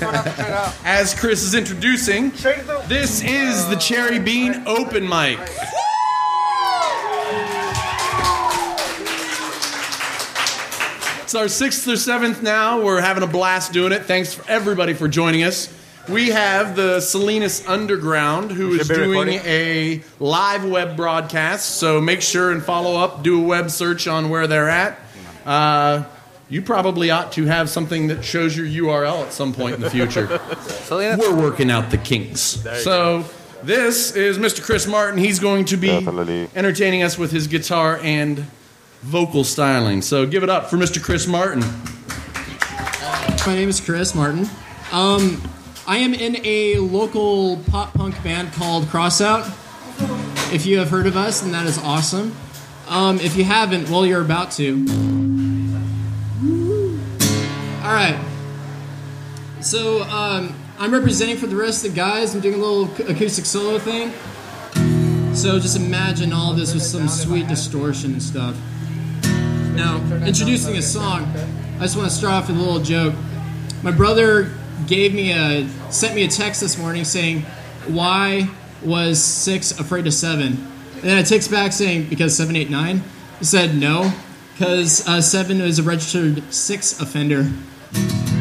As Chris is introducing, this is the Cherry Bean Open Mic. It's our sixth or seventh now. We're having a blast doing it. Thanks for everybody for joining us. We have the Salinas Underground who is doing a live web broadcast. So make sure and follow up, do a web search on where they're at. Uh, you probably ought to have something that shows your URL at some point in the future. We're working out the kinks. So this is Mr. Chris Martin. He's going to be entertaining us with his guitar and vocal styling. So give it up for Mr. Chris Martin. My name is Chris Martin. Um, I am in a local pop punk band called Crossout. If you have heard of us, then that is awesome. Um, if you haven't, well, you're about to. All right. So um, I'm representing for the rest of the guys. I'm doing a little acoustic solo thing. So just imagine all this with some sweet distortion and stuff. Now, introducing a song, I just want to start off with a little joke. My brother gave me a sent me a text this morning saying, "Why was six afraid of seven?" And then I text back saying, "Because seven, eight, nine." He said, "No, because uh, seven is a registered six offender." Check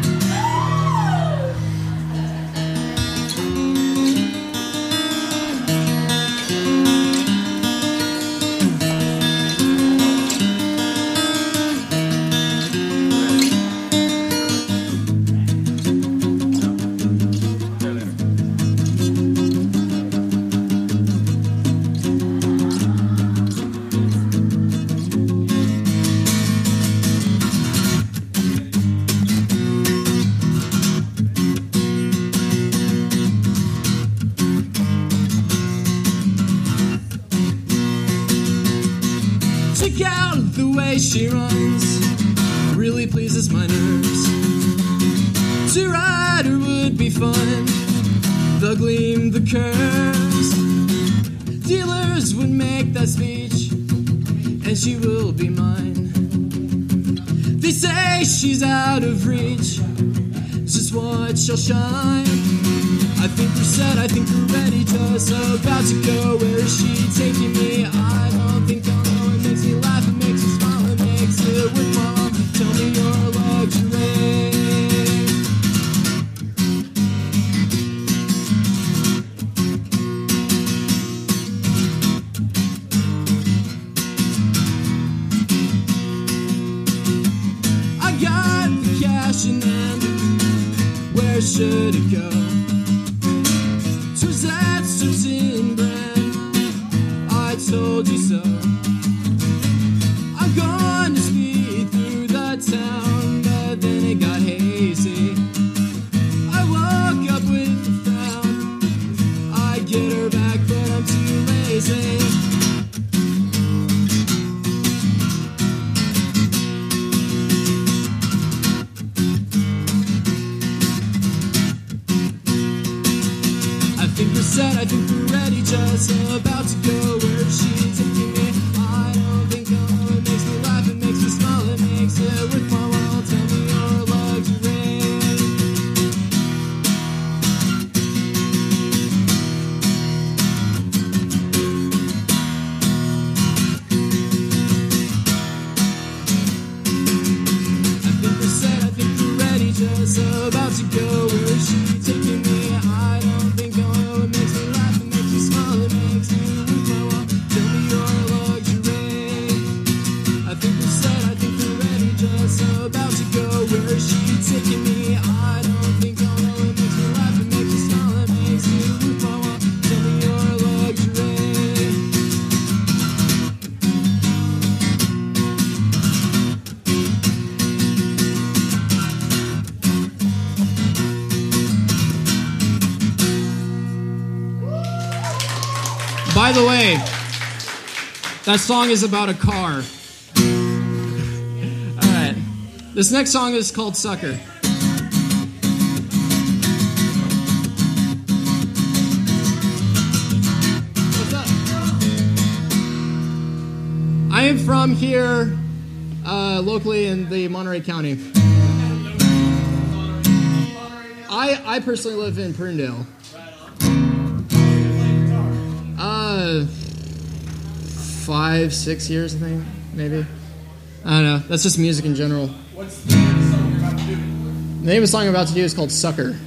about that song is about a car. All right. This next song is called Sucker. What's up? I am from here, uh, locally in the Monterey County. I I personally live in Prunedale. Uh, five six years I think maybe. I don't know. That's just music in general. What's the name of the song you're about to do? The name of the song I'm about to do is called Sucker.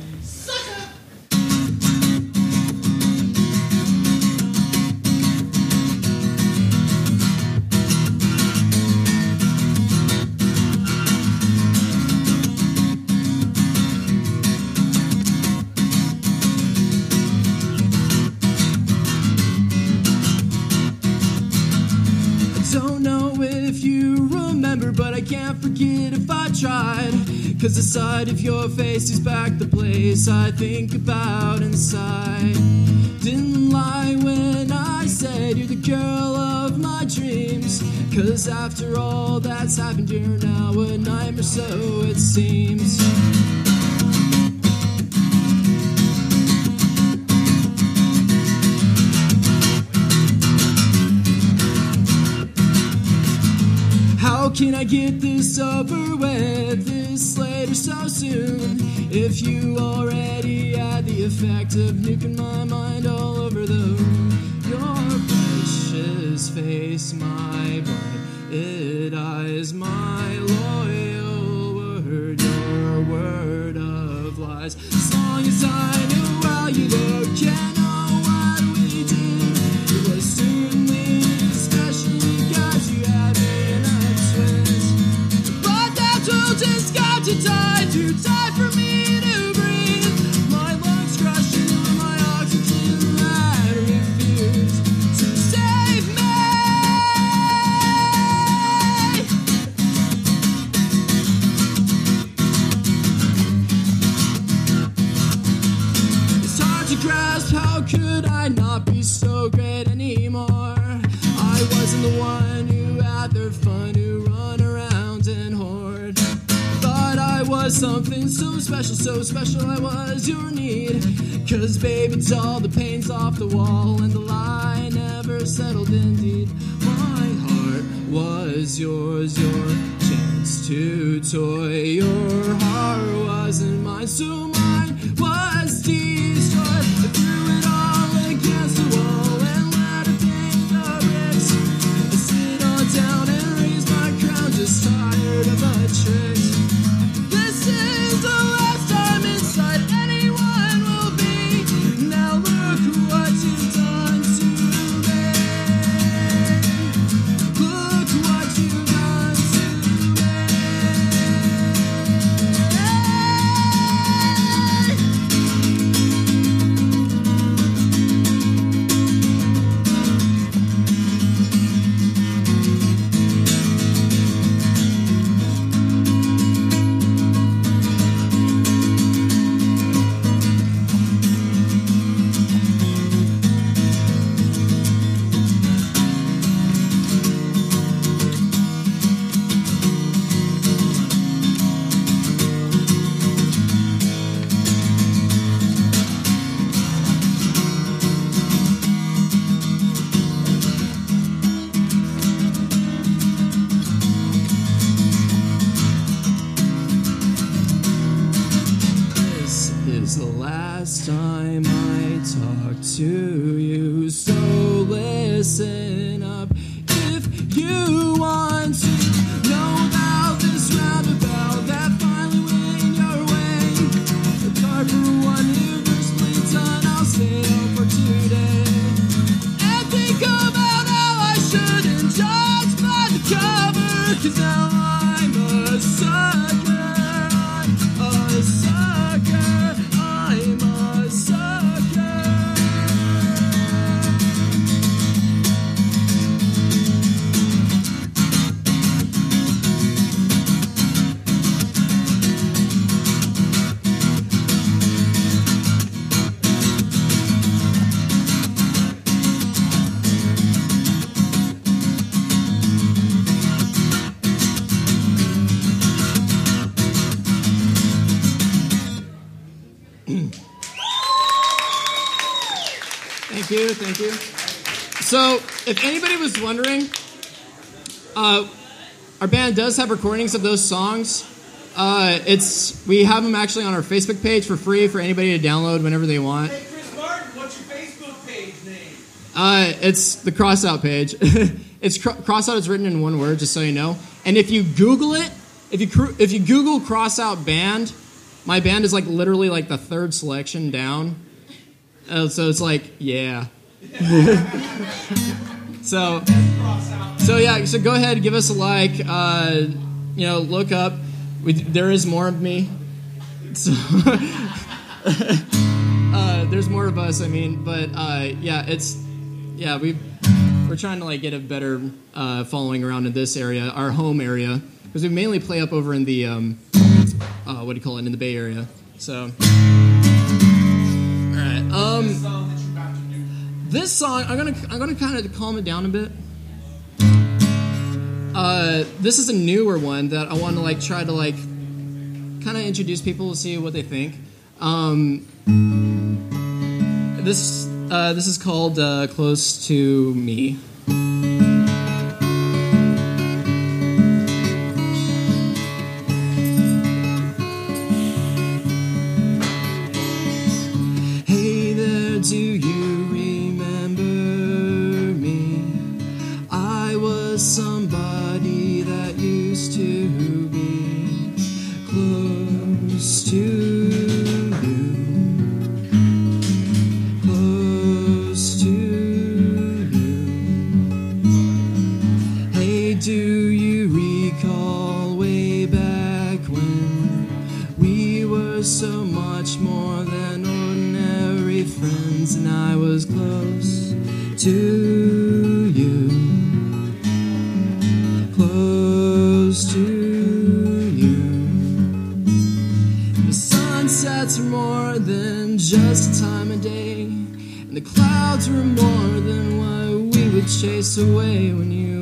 Cause the sight of your face is back the place I think about inside. Didn't lie when I said you're the girl of my dreams. Cause after all that's happened, you're now a nightmare, so it seems. Can I get this over with this later so soon? If you already had the effect of nuking my mind all over the room. Your precious face, my blinded eyes, my loyal word, your word of lies. As long as I something so special, so special I was your need. Cause baby all the pains off the wall and the lie never settled indeed. My heart was yours, your chance to toy. Your heart wasn't mine, so if anybody was wondering, uh, our band does have recordings of those songs. Uh, it's we have them actually on our Facebook page for free for anybody to download whenever they want. Hey, Chris Martin, what's your Facebook page name? Uh, it's the crossout page. it's cr- crossout is written in one word, just so you know. And if you Google it, if you cr- if you Google crossout band, my band is like literally like the third selection down. Uh, so it's like yeah. so so yeah. So go ahead, give us a like. Uh, you know, look up. We, there is more of me. So. uh, there's more of us. I mean, but uh, yeah, it's yeah we we're trying to like get a better uh, following around in this area, our home area, because we mainly play up over in the um, uh, what do you call it in the Bay Area. So, all right. Um, this song, I'm gonna I'm gonna kind of calm it down a bit. Uh, this is a newer one that I want to like try to like kind of introduce people to see what they think. Um, this uh, this is called uh, "Close to Me." Much more than ordinary friends and I was close to you? Close to you. The sunsets were more than just time of day, and the clouds were more than what we would chase away when you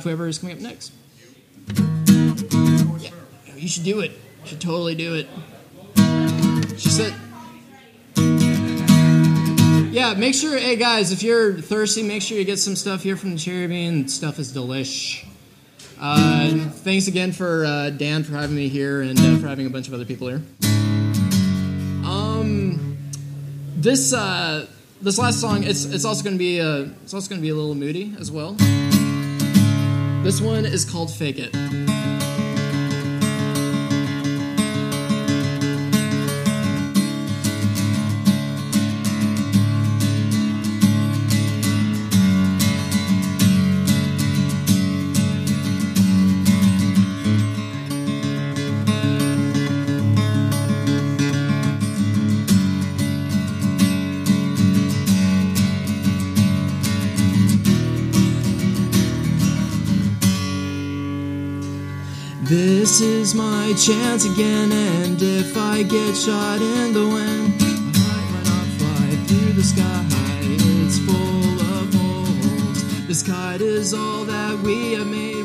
have whoever is coming up next. Yeah, you should do it. You should totally do it. She said, "Yeah, make sure, hey guys, if you're thirsty, make sure you get some stuff here from the Cherry Bean. Stuff is delish." Uh, thanks again for uh, Dan for having me here and uh, for having a bunch of other people here. Um, this uh, this last song it's it's also to be uh, it's also to be a little moody as well. This one is called "Fake It." This is my chance again, and if I get shot in the wind, my heart might not fly through the sky. It's full of holes. This kite is all that we have made.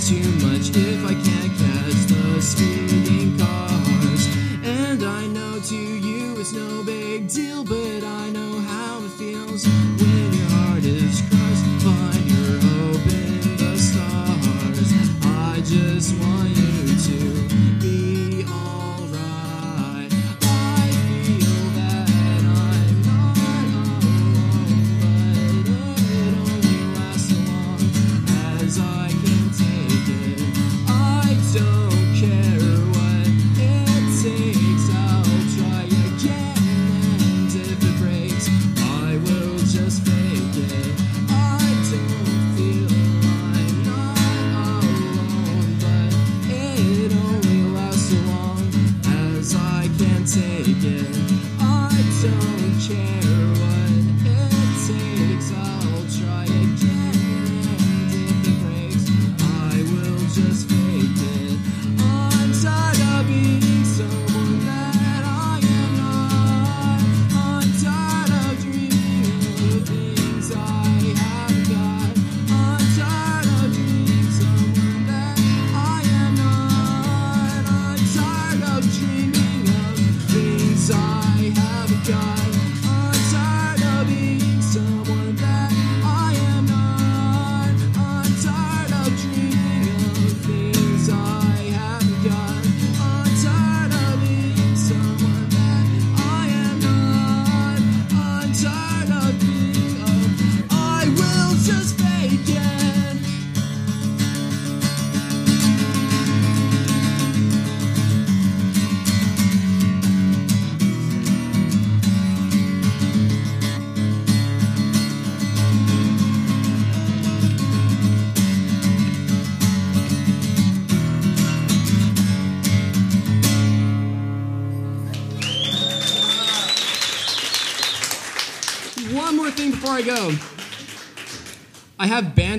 Too much if I can't catch the speeding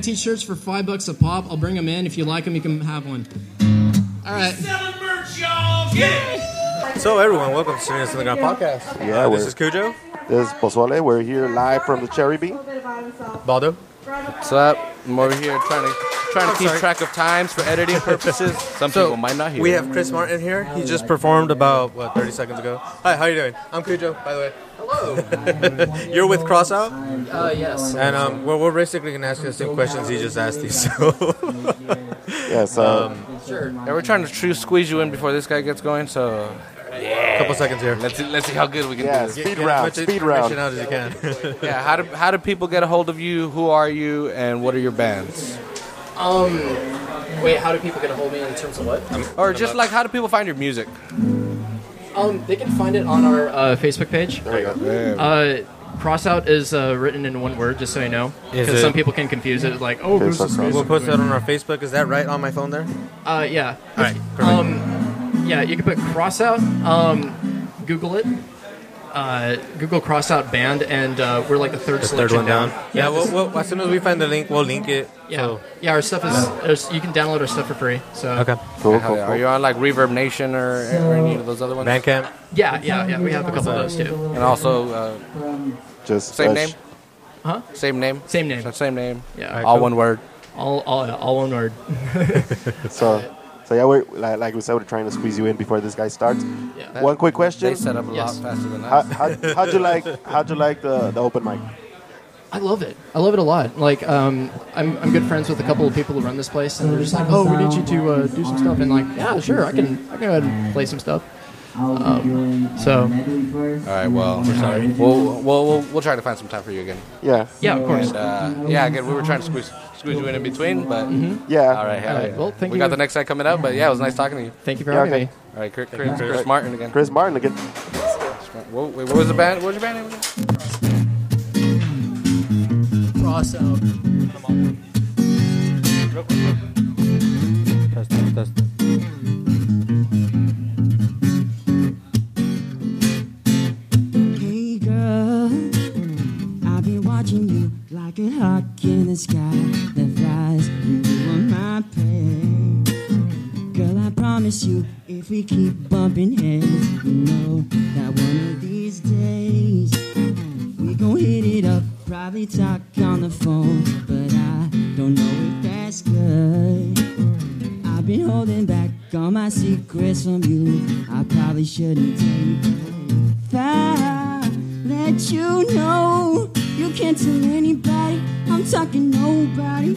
t-shirts for five bucks a pop. I'll bring them in. If you like them, you can have one. All right. Selling merch, y'all. Get. So everyone, welcome to Salinas Underground Podcast. Yeah, Uh, this is Cujo, This is Pozole. We're here live from the Cherry Bean. Baldo. What's up? I'm over here trying to trying to I'm keep sorry. track of times for editing purposes. Some So people might not hear. we have Chris Martin here. He just performed about what 30 seconds ago. Hi, how are you doing? I'm Cujo, by the way. Hello. You're with Crossout, Uh, yes. and um, we're, we're basically gonna ask you the same questions he just asked you. So Yes. Uh, Sure. Yeah, we're trying to tr- squeeze you in before this guy gets going. So a couple seconds here. let's see, let's see how good we can yeah. do this. Speed Get round. much Speed information round. out as you can. Yeah, how do how do people get a hold of you? Who are you, and what are your bands? Um, wait, how do people get a hold of me in terms of what? Or just like how do people find your music? Um, they can find it on our uh, Facebook page. There you go. Uh, Crossout is uh, written in one word, just so you know, Is because it- some people can confuse it. Like, oh, this is we'll post that on our Facebook. Is that right on my phone there? Uh, yeah. All right. Perfect. Um, yeah, you can put Crossout. Um, Google it. Uh, Google Crossout Band, and uh, we're like the third the third selection one down. Yeah. Yeah, Well, well, as soon as we find the link, we'll link it. yeah, So, yeah. Our stuff is there's- you can download our stuff for free. So okay. Cool, Hell cool, yeah. Are you on like Reverb Nation or, or any of those other ones? Bandcamp. yeah, yeah, yeah. We have a couple of those too. And also uh, Just same uh, name. Huh? Same name. Same name. So Same name. Yeah. Alright, All cool. one word. All all all one word. So, so yeah, we're like, like we said, we're trying to squeeze you in before this guy starts. Yeah. One quick question: They set up a Yes. lot faster than how, us. how, how'd you like how'd you like the, the open mic? I love it. I love it a lot. Like, um, I'm, I'm good friends with a couple of people who run this place, and they're just like, "Oh, we need you to uh, do some stuff." And like, yeah, sure, I can, I can go ahead and play some stuff. Um, so, All right. Well, we're sorry. We'll, we'll we'll we'll try to find some time for you again. Yeah. yeah, of course. And, uh, yeah, again, we were trying to squeeze squeeze you in in between, but Yeah. All right. All right. well, thank we you. We got the next night coming up, but yeah, it was nice talking to you. Thank you for Yeah, having okay. me. All right, Chris, Chris, Chris Martin again. Chris Martin again. What, wait, what was the band? What was your band name again? Cross out. Testing, testing. A hawk in the sky that flies. You are my prey. Girl, I promise you, if we keep bumping heads, you know that one of these days we gon' hit it up. Probably talk on the phone, but I don't know if that's good. I've been holding back all my secrets from you. I probably shouldn't tell you. If I let you know, you can't tell anybody. I'm talking nobody.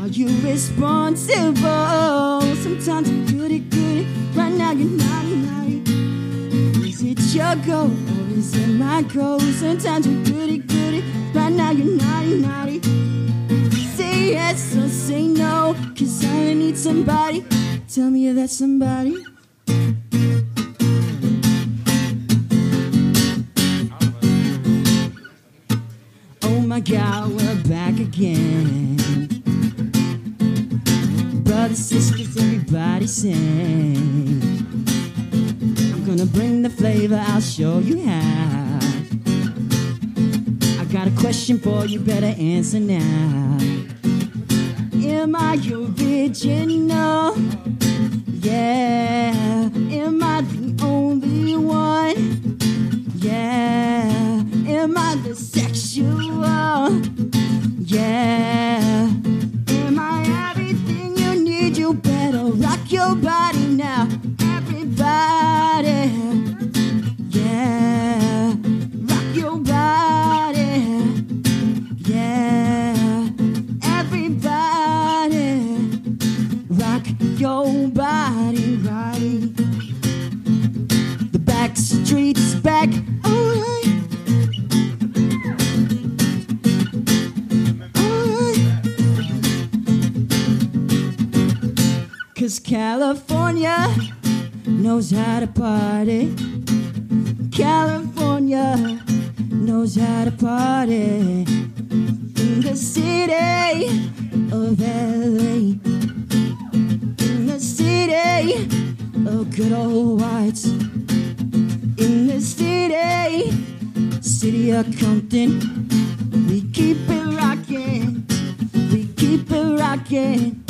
Are you responsible? Sometimes you're goody good, Right now you're naughty naughty. Is it your goal or is it my goal? Sometimes you're goody good, Right now you're naughty naughty. Say yes or say no, cause I need somebody. Tell me if that's somebody. God, we're back again. Brothers, sisters, everybody sing. I'm gonna bring the flavor, I'll show you how. I got a question for you, better answer now. Am I your original? Yeah. Am I the only one? Yeah. Am I the sexual? Yeah. California knows how to party. California knows how to party. In the city of LA. In the city of good old Watts. In the city, city of Compton. We keep it rocking. We keep it rocking.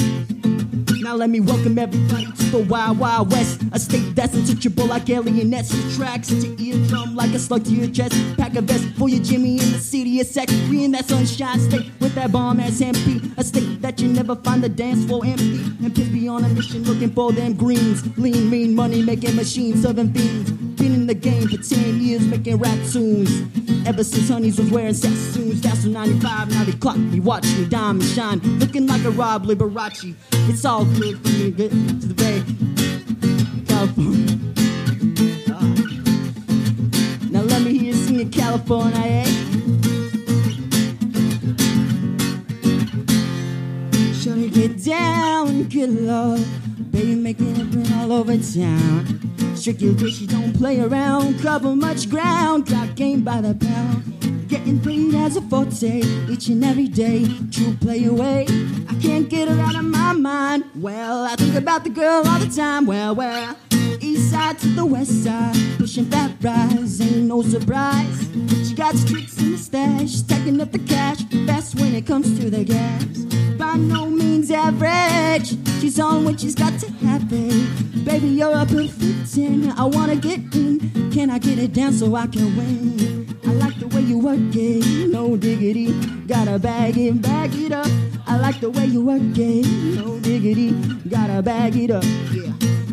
Now let me welcome everybody to the Wild Wild West, a state that's untouchable like tracks at your eardrum like a slug to your chest. Pack a vest for your Jimmy in the city of sex. In that sunshine state with that bomb ass MP, a state that you never find the dance floor empty. And piss be on a mission looking for them greens, lean, mean money making machines, serving fiends. Been in the game for 10 years making rap tunes. Ever since Honeys was wearing Sassoons, that's from 95. Now they clock me, watch me, diamond shine. Looking like a Rob Liberace. It's all good for me, good to the Bay. California. Now let me hear you sing in California, eh? Shorty get down, good lord. Baby making it burn all over town. Strictly bitch, you don't play around. Cover much ground, got game by the pound. Getting paid as a forte each and every day. True play away. I can't get her out of my mind. Well, I think about the girl all the time. Well, well. East side to the west side, pushing fat rise, ain't no surprise. She got tricks in the stash, stacking up the cash, fast when it comes to the gas. By no means average, she's on when she's got to have it. Baby, you're a perfect 10, I wanna get in. Can I get it down so I can win? I like the way you work it, no diggity. Gotta bag it, bag it up. I like the way you work it, no diggity. Gotta bag it up, yeah.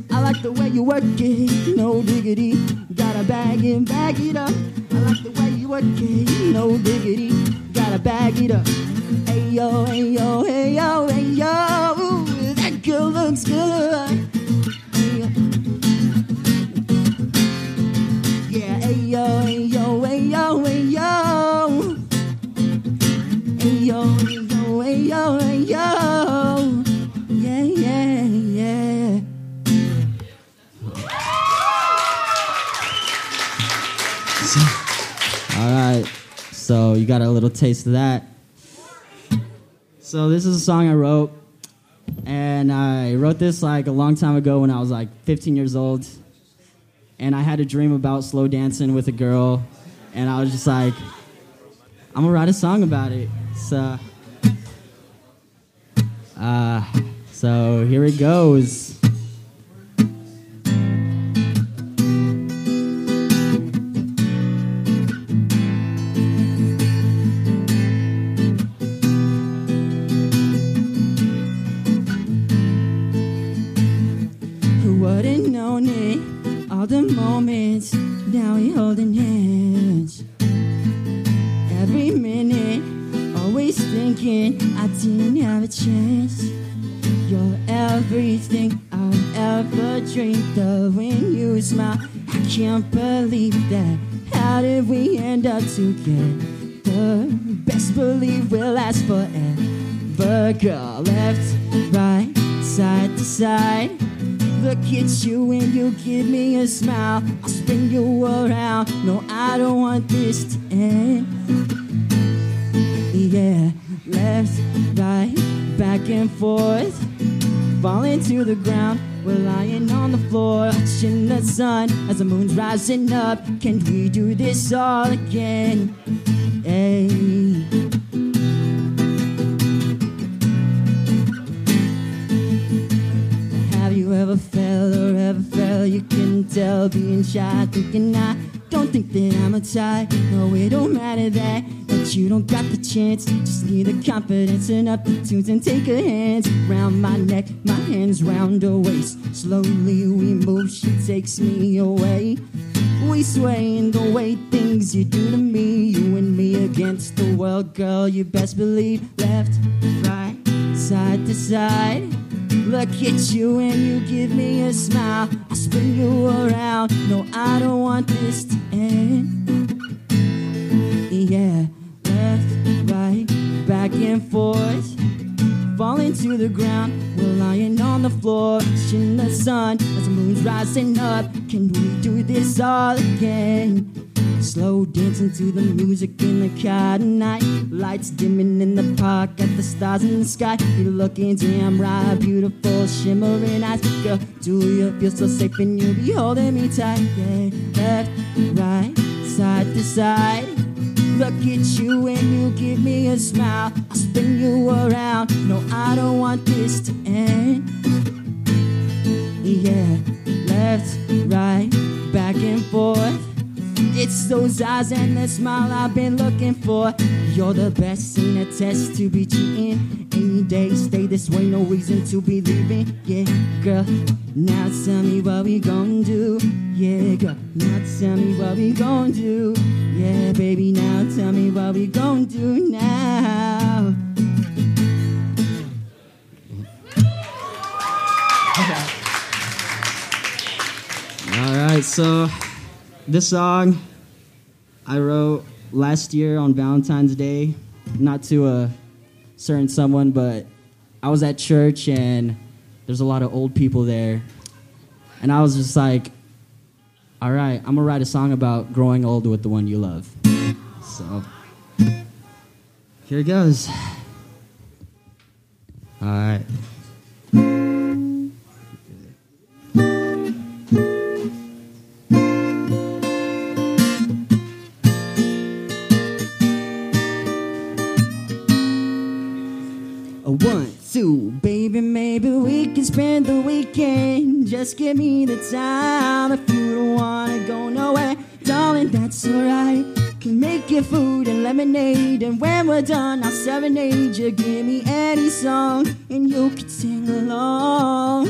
I like the way you work it, no diggity. Gotta bag it, bag it up. I like the way you work it, no diggity. Gotta gotta bag it up. Hey yo, hey yo, hey yo, hey yo. Ooh, that girl looks good. Yeah, hey yo, hey yo, hey yo, hey yo. Hey yo, hey yo, hey yo, hey yo. Yeah, yeah, yeah. All right, so you got a little taste of that. So this is a song I wrote, and I wrote this like a long time ago when I was like 15 years old, and I had a dream about slow dancing with a girl, and I was just like, I'm gonna write a song about it. So, uh, so here it goes. Thinking I didn't have a chance. You're everything I've ever dreamed of when you smile. I can't believe that. How did we end up together? The best believe we'll last forever. Girl, left, right, side to side. Look at you and you give me a smile. I'll spin you around. No, I don't want this to end. Yeah, left, right, back and forth. Falling to the ground. We're lying on the floor, watching the sun as the moon's rising up. Can we do this all again? Hey. Have you ever felt or ever felt you can tell being shy, thinking I don't think that I'm a type. No, it don't matter that that you don't got the chance. Just need the confidence and tunes and take her hands round my neck, my hands round her waist. Slowly we move, she takes me away. We sway in the way things you do to me. You and me against the world, girl. You best believe left, right, side to side. Look at you and you give me a smile. I spin you around. No, I don't want this to end. Yeah, back and forth. Falling to the ground, we're lying on the floor, watching the sun as the moon's rising up. Can we do this all again? Slow dancing to the music in the car tonight. Lights dimming in the park at the stars in the sky. You're looking damn right, beautiful, shimmering eyes. Girl, do you feel so safe when you be holding me tight? Yeah, left, right, side to side. Look at you and you give me a smile. I spin you around. No, I don't want this to end. Yeah, left, right, back and forth. It's those eyes and that smile I've been looking for. You're the best in the test to be cheating. Any day, stay this way, no reason to be leaving. Yeah, girl. Now tell me what we gon' do. Yeah, girl. Now tell me what we gon' do. Yeah, baby. Now tell me what we gon' do now. All right, so this song I wrote last year on Valentine's Day, not to a certain someone, but I was at church and there's a lot of old people there. And I was just like, all right, I'm gonna write a song about growing old with the one you love. So here it goes. All right. Spend the weekend. Just give me the time if you don't wanna go nowhere, darling. That's alright. Can make you food and lemonade, and when we're done, I'll serenade you. Give me any song, and you can sing along.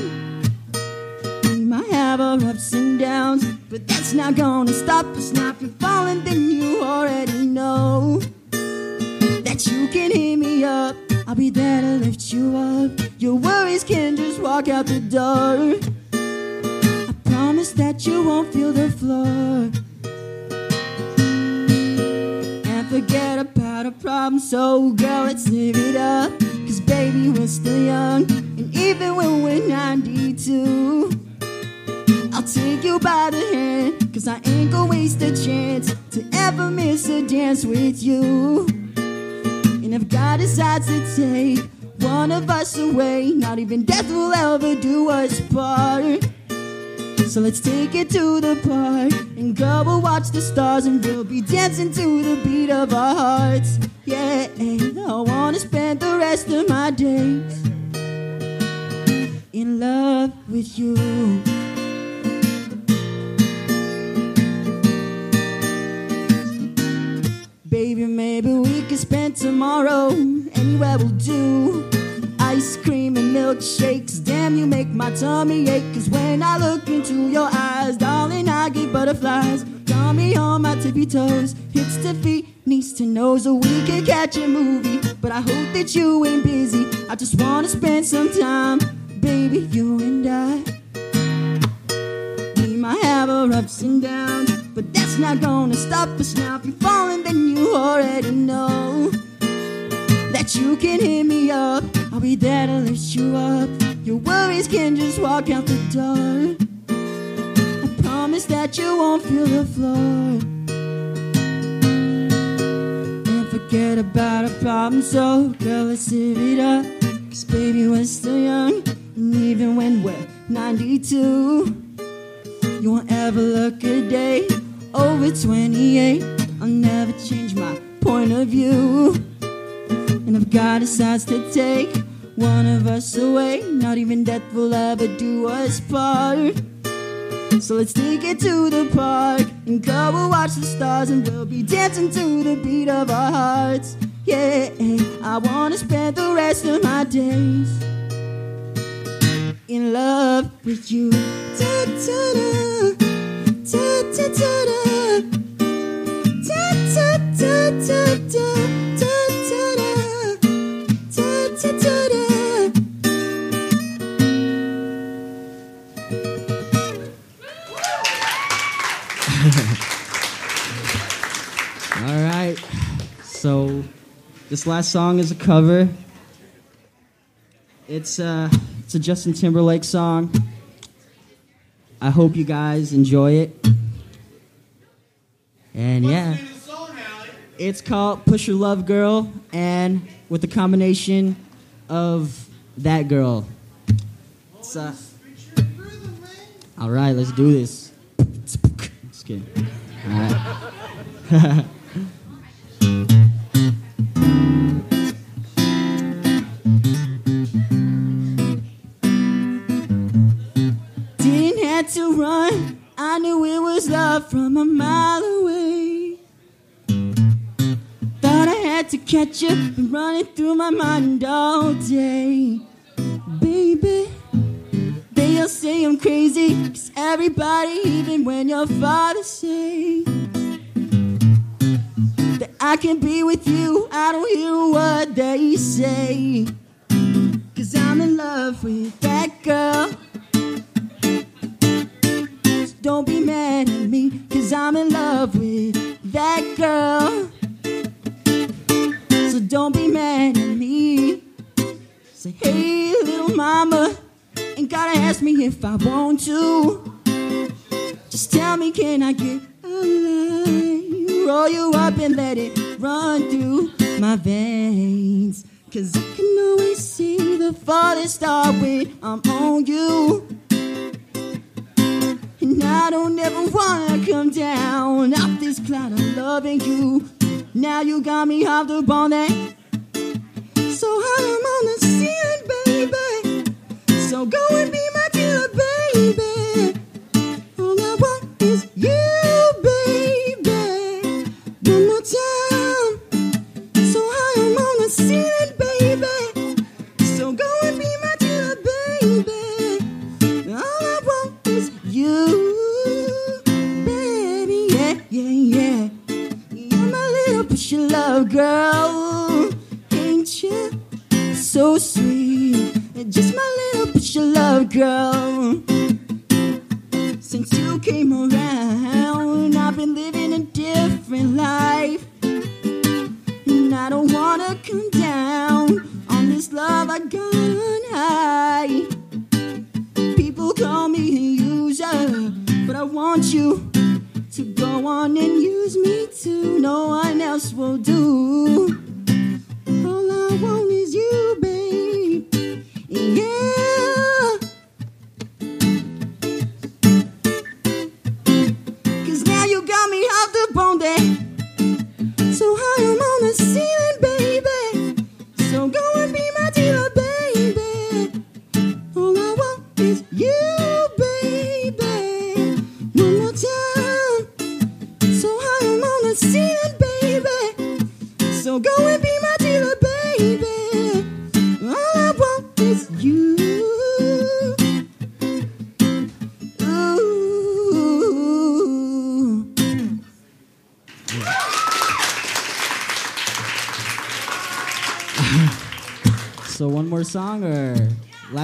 We might have our ups and downs, but that's not gonna stop us now. If you're falling, then you already know that you can hit me up. I'll be there to lift you up. Your worries can just walk out the door. I promise that you won't feel the floor. And forget about a problem, so girl, let's live it up. Cause baby, we're still young, and even when we're 92, I'll take you by the hand. Cause I ain't gonna waste a chance to ever miss a dance with you. And if God decides to take one of us away, not even death will ever do us part. So let's take it to the park and go we'll watch the stars and we'll be dancing to the beat of our hearts. Yeah, I wanna spend the rest of my days in love with you. Baby, maybe we could spend tomorrow anywhere we'll do. Ice cream and milkshakes, damn, you make my tummy ache. Cause when I look into your eyes, darling, I get butterflies. Got me on my tippy toes, hips to feet, knees to nose, so we can catch a movie. But I hope that you ain't busy. I just wanna spend some time, baby, you and I. We might have our ups and downs, but that's not gonna stop us now. If you're falling, then you already know that you can hit me up. I'll be there to lift you up. Your worries can just walk out the door. I promise that you won't feel the floor. And forget about our problems, so girl, let's live it up. Cause baby, we're still young, and even when we're 92. You won't ever look a day over 28. I'll never change my point of view. And if God decides to take one of us away, not even death will ever do us part. So let's take it to the park and go and watch the stars, and we'll be dancing to the beat of our hearts. Yeah, I wanna spend the rest of my days in love with you. Da, da, da. Da, da, da, da. Da, da, da, da, da. Da, da, da. Da, da, da, da. All right. So this last song is a cover. It's uh it's a Justin Timberlake song. I hope you guys enjoy it. And yeah. It's called Pusher Love Girl and with the combination of that girl. It's, uh, all right, let's do this. Just kidding. All right. to run. I knew it was love from a mile away. Thought I had to catch you, running through my mind all day. Baby, they'll say I'm crazy, cause everybody, even when your father say that I can be with you, I don't hear what they say. Cause I'm in love with that girl. Don't be mad at me, cause I'm in love with that girl. So don't be mad at me. Say, hey, little mama, ain't gotta ask me if I want to. Just tell me, can I get a line? Roll you up and let it run through my veins. Cause I can always see the falling star when I'm on you. And I don't ever wanna come down off this cloud of loving you. Now you got me up on that. So I'm on the ceiling, baby. So go and be baby. Yeah, yeah, yeah. You're my little pusher love girl. so sweet. Just my little of love, girl. Since you came around, I've been living a different life. And I don't wanna come down on this love I got high. People call me a user, but I want you to go on and use me too. No one else will do.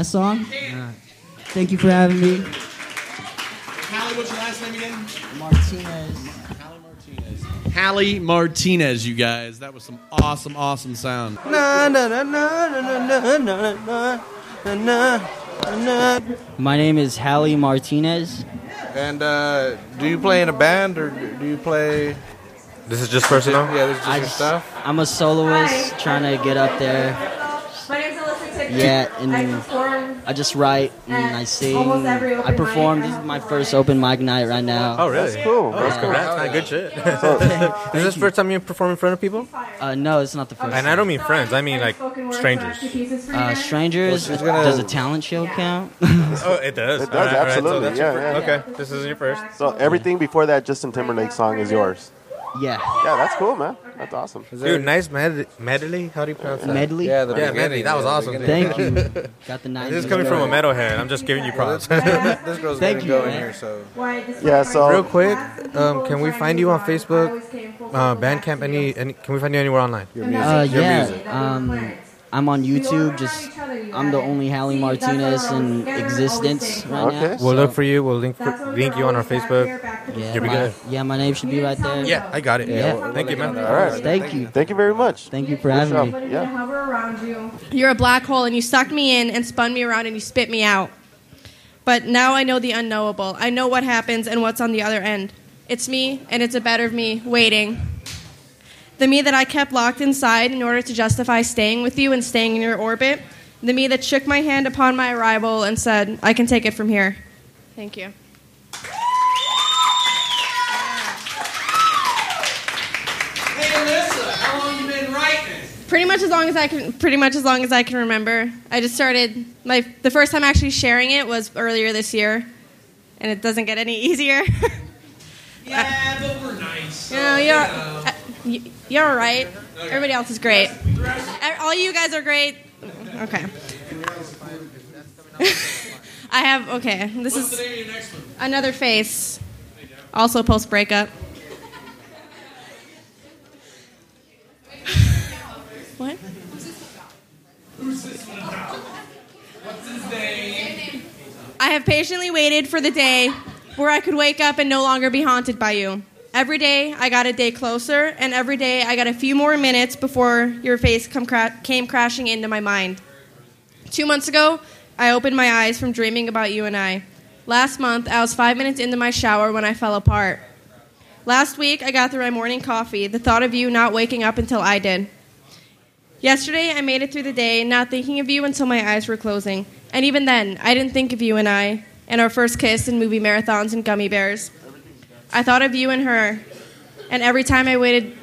Song? Uh, thank you for having me. Hallie, what's your last name again? Martinez. Hallie Martinez, you guys. That was some awesome, awesome sound. Na na na na na na na na na na na. My name is Hallie Martinez. And uh, do you play in a band or do you play? This is just personal. Yeah, this is just I just, stuff. I'm a soloist trying to get up there. My name's Alyssa Tickler. Yeah, and I perform. I just write and I sing. almost every open I perform. mic. This is my first open mic night right now. Oh, really? That's cool. Oh, That's cool. congrats, man. Good shit. is this the first time you perform in front of people? Uh, no, it's not the first. And I don't mean friends. I mean like strangers. masterpieces for you Uh, strangers. Well, gonna- Does a talent show count? Oh, it does. It does, absolutely. that's Yeah, yeah. Okay, this is your first. So everything before that Justin Timberlake song is yours. Yeah. Yeah, that's cool, man. That's awesome. Dude, nice med- medley. How do you pronounce that? Medley. Yeah, the Yeah, beginning, medley. That was yeah, awesome. beginning. Thank you. Got the nine. This is coming from a metalhead. I'm just giving you props. This girl's Thank gonna you, go in here, so. Why Yeah, so- Real quick, um, can we find you on Facebook, I always came full Uh, Bandcamp. Any, any? Can we find you anywhere online? Your music. Uh, Your music. Um, I'm on YouTube. Just I'm the only Hallie Martinez in existence right Okay. now. We'll so- look for you. We'll link for, link you on our Facebook. here, back to the Yeah, You'll be my, good. yeah, my name should be right there. Yeah, I got it. Yeah. Thank you, man. All right. Thank you. Thank you very much. Thank you for Good having job. me. Yeah. to hover around you. You're a black hole and you sucked me in and spun me around and you spit me out. But now I know the unknowable. I know what happens and what's on the other end. It's me and it's a better me waiting. The me that I kept locked inside in order to justify staying with you and staying in your orbit. The me that shook my hand upon my arrival and said, I can take it from here. Thank you. Hey, Alyssa, how long you been writing? Pretty much as long as I can. Pretty much as long as I can remember. I just started my the first time actually sharing it was earlier this year, and it doesn't get any easier. Yeah, but we're nice. you know, you're uh, y- you're all right. Everybody else is great. All you guys are great. Okay. I have okay. This What's is name of your next one? another face. Also post breakup. What? Who's this one about? What's his name? I have patiently waited for the day where I could wake up and no longer be haunted by you. Every day I got a day closer, and every day I got a few more minutes before your face cra- came crashing into my mind. Two months ago, I opened my eyes from dreaming about you and I. Last month, I was five minutes into my shower when I fell apart. Last week, I got through my morning coffee, the thought of you not waking up until I did. Yesterday, I made it through the day not thinking of you until my eyes were closing. And even then, I didn't think of you and I, and our first kiss and movie marathons and gummy bears. I thought of you and her, and every time I waited,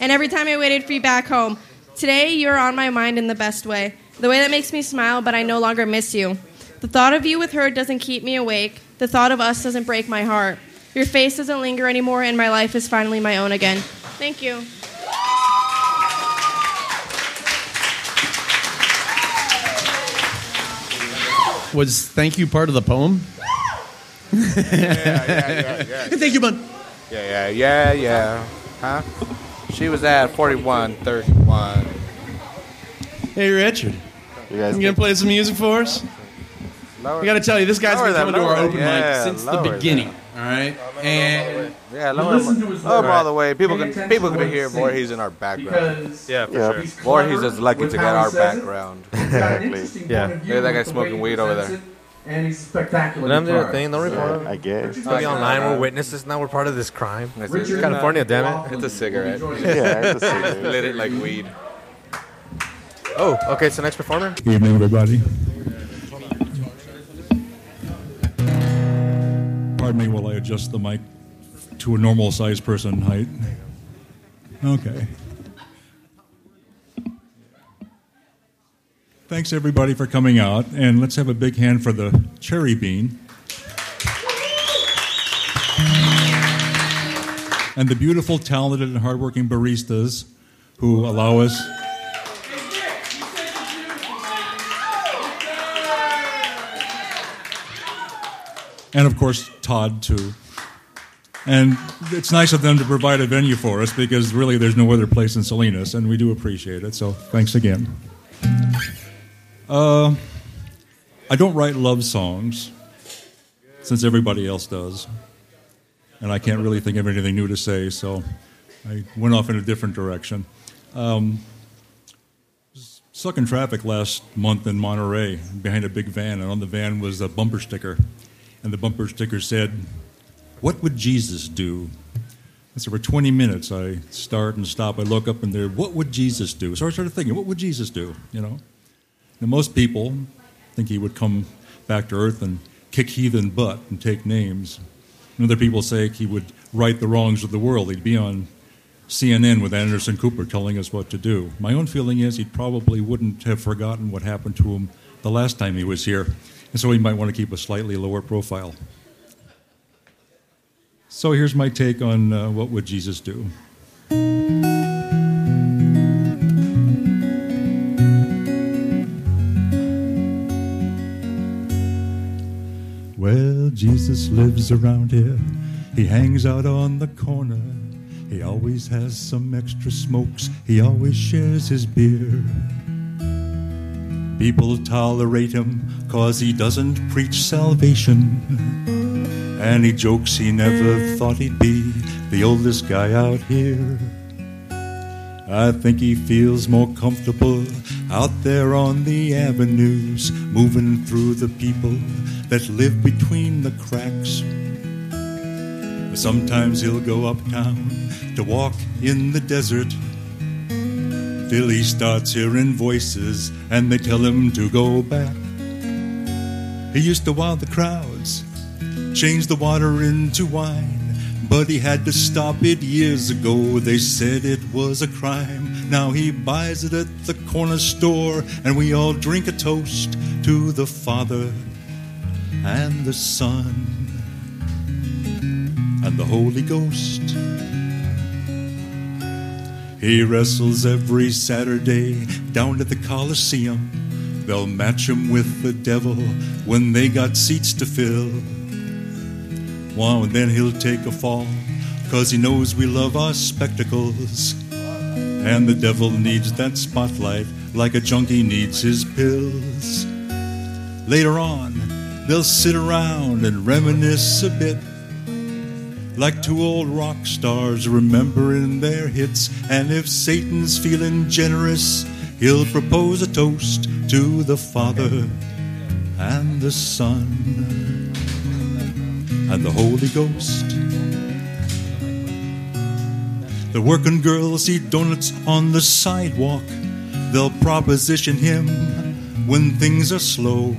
and every time I waited for you back home. Today, you're on my mind in the best way, the way that makes me smile, but I no longer miss you. The thought of you with her doesn't keep me awake. The thought of us doesn't break my heart. Your face doesn't linger anymore, and my life is finally my own again. Thank you. Was thank you part of the poem? Yeah, yeah, yeah, yeah. thank you, bud. Yeah, yeah, yeah, yeah. Huh? She was at 41, 31. Hey, Richard. You guys You gonna play some music for us? I gotta tell you, this guy's been that, coming to our open that. mic since the lower beginning. All right, and Yeah, lower, lower all the way. People can people can hear Voorhees in our background. Yeah, for Yeah. sure. Voorhees is lucky to get our background. Exactly. Yeah. Look at that guy smoking weed over there. And he's spectacular. Let them do their guitarist. thing. Don't report them. I guess. We'll be online. We're witnesses now. We're part of this crime. It's Richard, California, uh, damn it. it's a cigarette. Yeah, it's a cigarette. Lit it like weed. Oh, okay. So next performer. Evening, everybody. Pardon me while I adjust the mic to a normal sized person height. Okay. Thanks, everybody, for coming out. And let's have a big hand for the Cherry Bean. And the beautiful, talented, and hardworking baristas who allow us. and of course Todd too. And it's nice of them to provide a venue for us because really there's no other place in Salinas, and we do appreciate it. So thanks again. Uh, I don't write love songs since everybody else does, and I can't really think of anything new to say, so I went off in a different direction. Um, was stuck in traffic last month in Monterey behind a big van, and on the van was a bumper sticker. And the bumper sticker said, What would Jesus do? And so for 20 minutes, I start and stop. I look up and there, what would Jesus do? So I started thinking, what would Jesus do? You know? Now, most people think he would come back to earth and kick heathen butt and take names. And other people say he would right the wrongs of the world. He'd be on CNN with Anderson Cooper telling us what to do. My own feeling is he probably wouldn't have forgotten what happened to him the last time he was here, and so he might want to keep a slightly lower profile. So here's my take on uh, what would Jesus do. Jesus lives around here. He hangs out on the corner. He always has some extra smokes. He always shares his beer. People tolerate him cause he doesn't preach salvation. And he jokes he never thought he'd be the oldest guy out here. I think he feels more comfortable out there on the avenues, moving through the people that live between the cracks. Sometimes he'll go uptown to walk in the desert he starts hearing voices and they tell him to go back. He used to wow the crowds, change the water into wine. But he had to stop it years ago. They said it was a crime. Now he buys it at the corner store, and we all drink a toast to the Father and the Son and the Holy Ghost. He wrestles every Saturday down at the Coliseum. They'll match him with the devil when they got seats to fill. Wow, and then he'll take a fall, cause he knows we love our spectacles. And the devil needs that spotlight like a junkie needs his pills. Later on, they'll sit around and reminisce a bit. Like two old rock stars remembering their hits. And if Satan's feeling generous, he'll propose a toast to the Father and the Son and the Holy Ghost. The working girls eat donuts on the sidewalk. They'll proposition him when things are slow.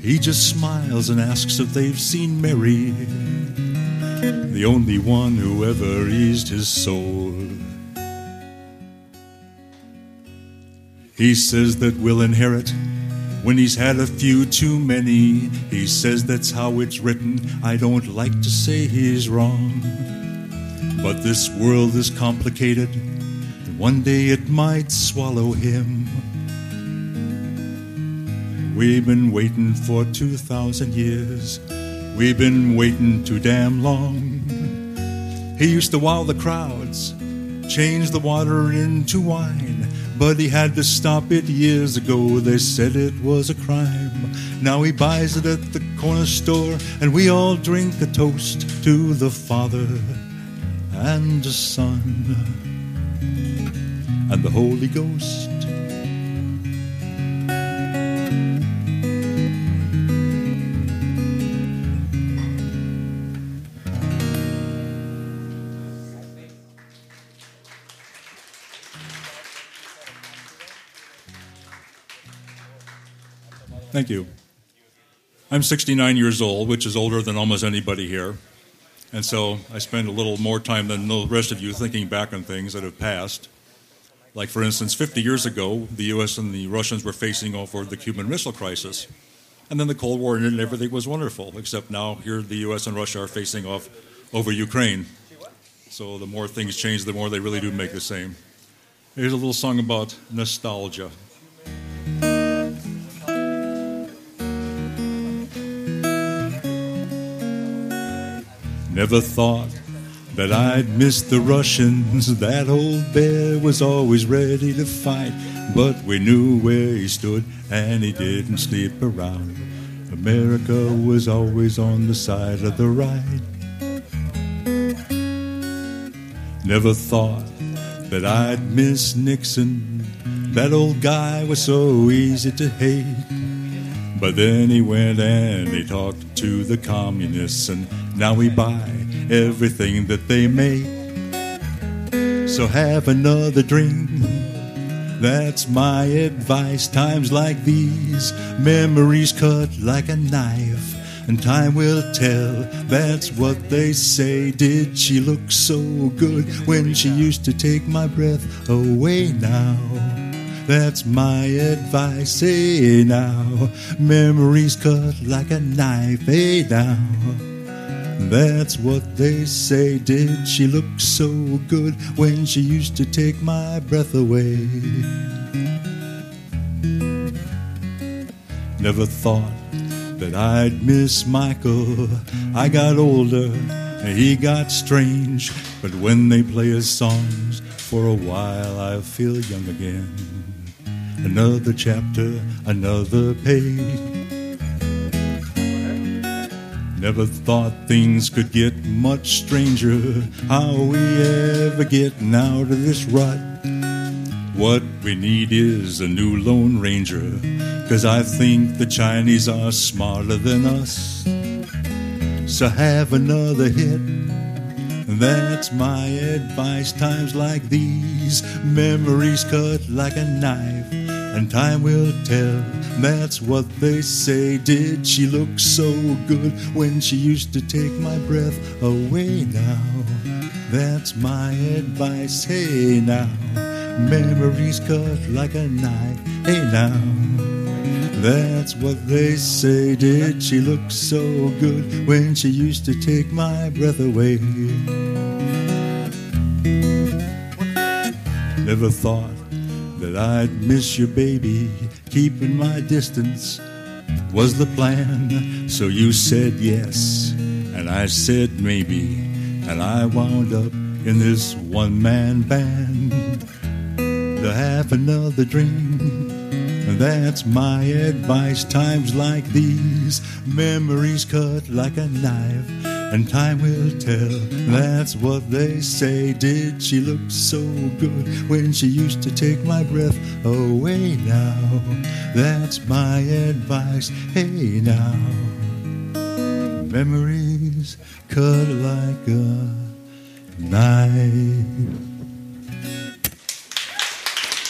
He just smiles and asks if they've seen Mary, the only one who ever eased his soul. He says that we'll inherit when he's had a few too many. He says that's how it's written. I don't like to say he's wrong. But this world is complicated, and one day it might swallow him. We've been waiting for 2,000 years. We've been waiting too damn long. He used to wow the crowds, change the water into wine. But he had to stop it years ago. They said it was a crime. Now he buys it at the corner store, and we all drink a toast to the Father and the Son and the Holy Ghost. Thank you. I'm 69 years old, which is older than almost anybody here. And so I spend a little more time than the rest of you thinking back on things that have passed. Like, for instance, 50 years ago, the U.S. and the Russians were facing off over the Cuban Missile Crisis. And then the Cold War ended and everything was wonderful, except now here the U.S. and Russia are facing off over Ukraine. So the more things change, the more they really do make the same. Here's a little song about nostalgia. Never thought that I'd miss the Russians. That old bear was always ready to fight, but we knew where he stood and he didn't sleep around. America was always on the side of the right. Never thought that I'd miss Nixon. That old guy was so easy to hate. But then he went and he talked to the communists, and now we buy everything that they make. So have another drink. That's my advice. Times like these, memories cut like a knife, and time will tell. That's what they say. Did she look so good when she used to take my breath away now? That's my advice, hey now. Memories cut like a knife, hey now. That's what they say. Did she look so good when she used to take my breath away? Never thought that I'd miss Michael. I got older, and he got strange. But when they play his songs, for a while I feel young again. Another chapter, another page. Never thought things could get much stranger. How we ever getting out of this rut? What we need is a new Lone Ranger. Cause I think the Chinese are smarter than us. So have another hit. That's my advice. Times like these, memories cut like a knife, and time will tell. That's what they say. Did she look so good when she used to take my breath away now? That's my advice. Hey now, memories cut like a knife. Hey now. That's what they say. Did she look so good when she used to take my breath away? Never thought that I'd miss your baby. Keeping my distance was the plan. So you said yes, and I said maybe, and I wound up in this one man band. To have another dream. That's my advice. Times like these, memories cut like a knife, and time will tell. That's what they say. Did she look so good when she used to take my breath away now? That's my advice. Hey now, memories cut like a knife.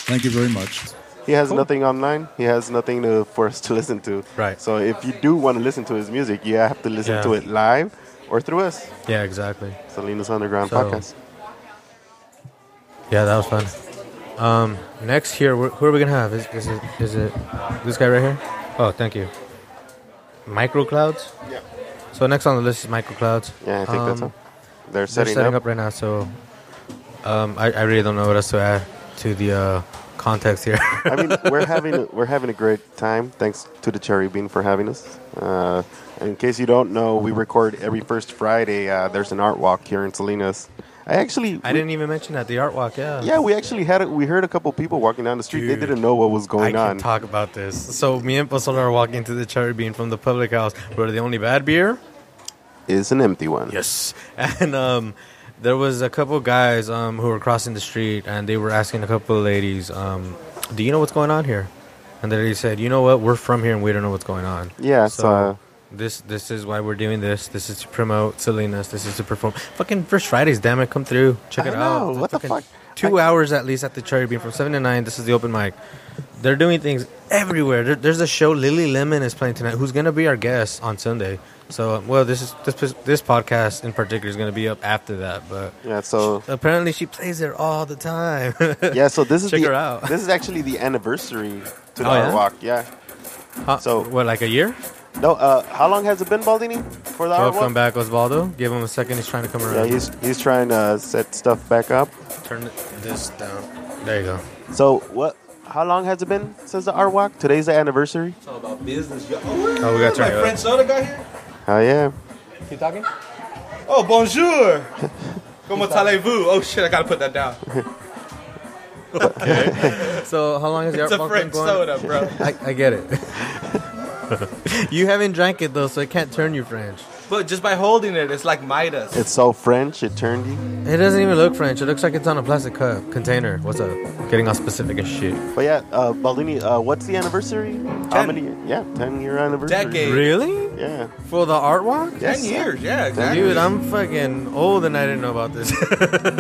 Thank you very much. He has nothing online. He has nothing to, for us to listen to. Right. So if you do want to listen to his music, you have to listen Yeah. to it live or through us. Yeah, exactly. Salinas Underground So- Podcast. Yeah, that was fun. Um, next here, who are we gonna have? Is, is it is it this guy right here? Oh, thank you. Microclouds. Yeah. So next on the list is Microclouds. Yeah, I think that's Um, all. They're setting, setting up. up. right now, so um, I, I really don't know what else to add to the uh, context here. I mean, we're having a, we're having a great time. Thanks to the Cherry Bean for having us. Uh, in case you don't know, we record every first Friday. Uh, there's an art walk here in Salinas I actually, I didn't even mention that the art walk. Yeah. yeah, we actually had it. We heard a couple people walking down the street. They didn't know what was I going can on. talk about this. So me and Pozola are walking to the Cherry Bean from the public house. We're the only bad beer. It's an empty one. Yes. And um, there was a couple guys um, who were crossing the street, and they were asking a couple of ladies, um, "Do you know what's going on here?" And the lady said, "You know what? We're from here, and we don't know what's going on." Yeah, So so, uh, this this is why we're doing this. This is to promote silliness. This is to perform. Fucking First Fridays, damn it! Come through, check I it know, out. what the fuck? Two hours at least at the Cherry Bean from seven to nine. This is the open mic. They're doing things everywhere. There, there's a show. Lily Lemon is playing tonight. Who's gonna be our guest on Sunday? So well, this is this this podcast in particular is gonna be up after that. But yeah, so apparently she plays there all the time. yeah, so this is check the, her out. This is actually the anniversary to the Oh, yeah? walk. Yeah. Huh, So what, like a year? No, uh, how long has it been, Baldini, for the art Welcome walk? back, Osvaldo. Give him a second. He's trying to come around. Yeah, he's he's trying to set stuff back up. Turn this down. There you go. So what? How long has it been since the art walk? Today's the anniversary. It's all about business. Yo. Oh, we got to turn My it friend. Soda got here. Oh yeah. You talking? Oh, bonjour. Comment allez-vous? Oh shit, I gotta put that down. Okay. so how long has the It's art a walk been French going? soda, bro. I, I get it. you haven't drank it though, so it can't turn you French. But just by holding it, it's like Midas. It's so French. It turned you. It doesn't even look French. It looks like it's on a plastic cup container. What's up? Getting all specific as shit. But yeah, uh, Baldini, uh, what's the anniversary? How Ten. many? Yeah, ten year anniversary. Decade. Really? Yeah. For the art walk? Yes. Ten years, yeah, exactly. Dude, I'm fucking old and I didn't know about this.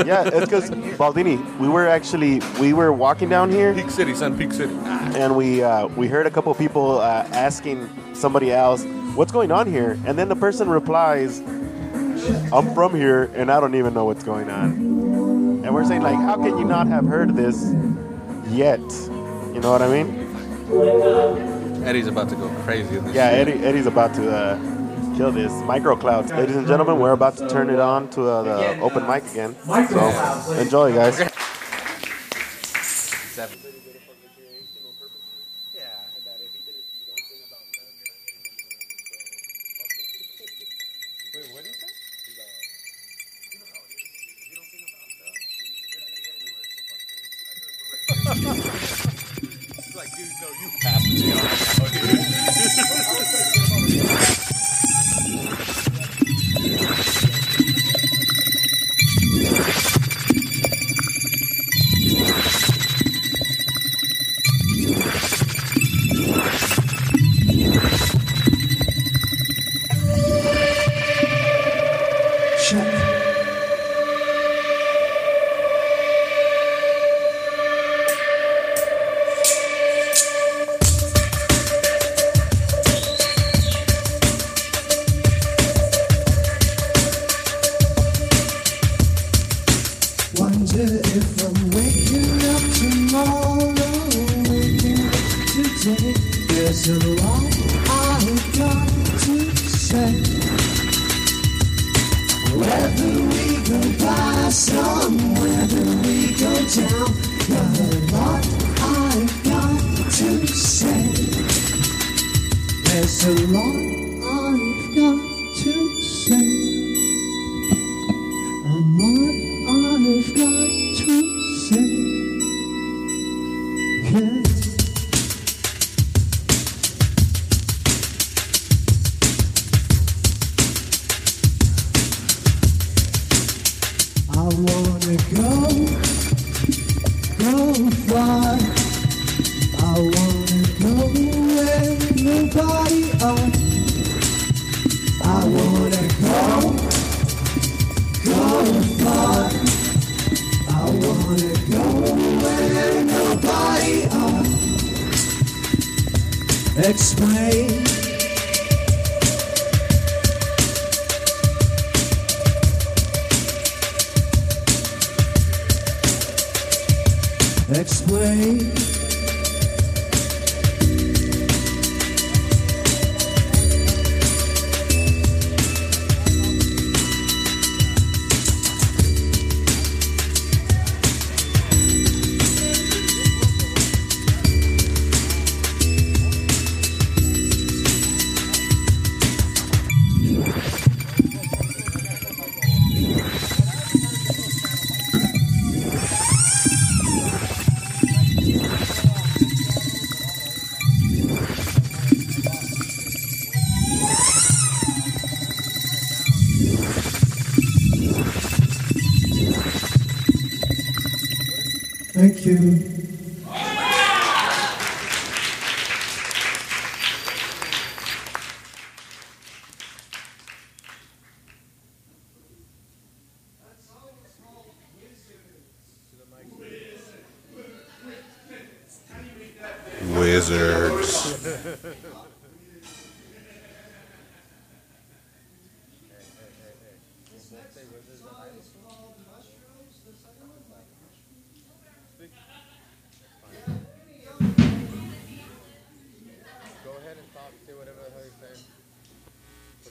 yeah, it's because Baldini, we were actually we were walking down here Peak City, son, Peak City. and we uh, we heard a couple people uh, asking somebody else what's going on here, and then the person replies, "I'm from here and I don't even know what's going on." And we're saying like, how can you not have heard this yet? You know what I mean? Eddie's about to go crazy. This Yeah. Eddie, Eddie's about to uh, kill this Microclouds, ladies and gentlemen. We're about to turn it on to uh, the open mic again. So enjoy, guys. Wonder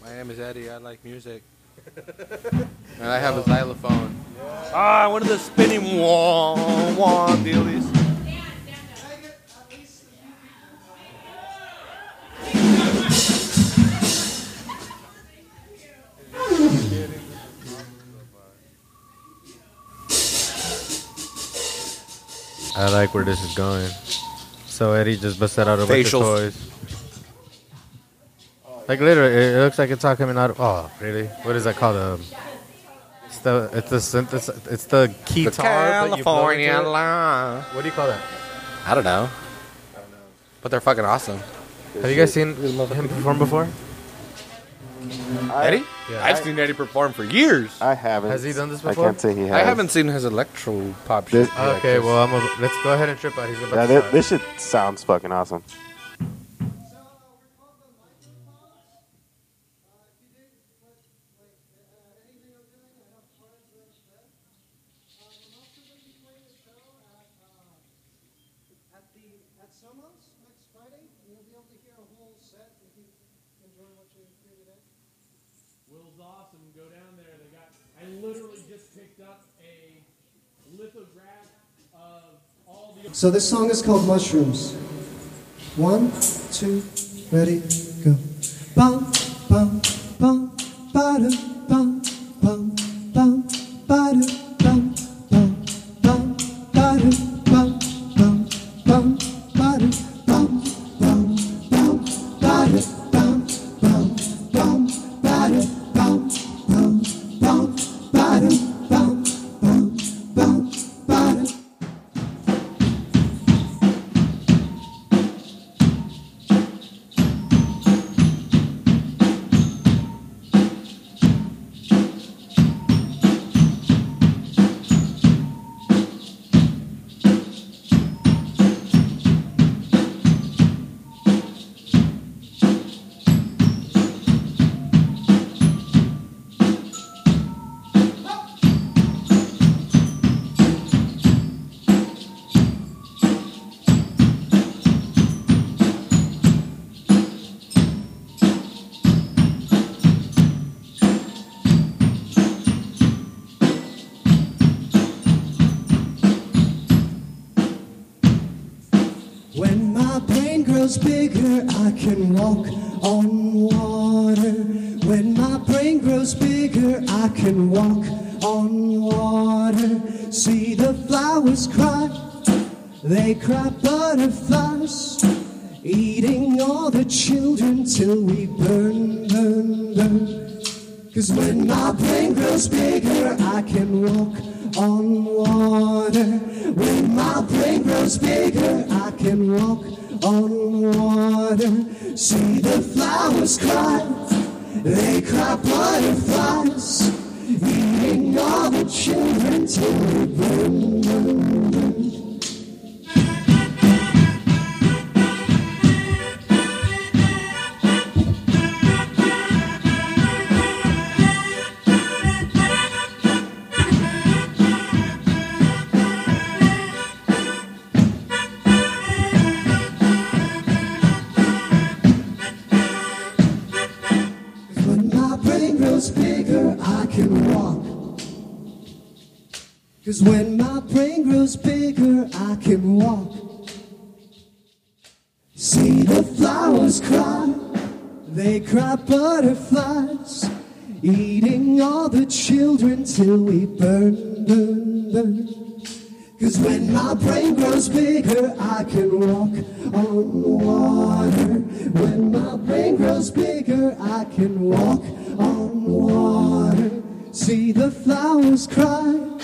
My name is Eddie. I like music. and I have a xylophone. Ah, one of the spinning wah wah dealies. I like where this is going. So Eddie just busted out a bunch Facials. of toys. Like literally, it it looks like it's all coming out of. Oh, really? What is that called? Um, it's the it's the synthesis. It's the key The tar. that you blow into California it. line. What do you call that? I don't know. I don't know. But they're fucking awesome. Have you guys seen him perform before? Eddie? Yeah. I've seen Eddie perform for years. I haven't. Has he done this before? I can't say he has. I haven't seen his electro pop shit. This- like Okay, this. well, I'm a, let's go ahead and trip out. He's about Yeah, to this, this shit sounds fucking awesome. At the at Somos next Friday, you'll be able to hear a whole set if you enjoy what you hear today. Will's awesome. Go down there. They got. I literally just picked up a lithograph of all the. So this song is called Mushrooms. One, two, ready, go. Bum, bum, bum, ba-da, they cry butterflies, eating all the children till we burn, burn, burn. Cause when my brain grows bigger, I can walk on water. When my brain grows bigger, I can walk on water. See the flowers cry, they cry butterflies, eating all the children till we burn, burn, burn. Cause when my brain grows bigger, I can walk. See the flowers cry, they cry butterflies, eating all the children till we burn, burn, burn. Cause when my brain grows bigger, I can walk on water. When my brain grows bigger, I can walk on water. See the flowers cry,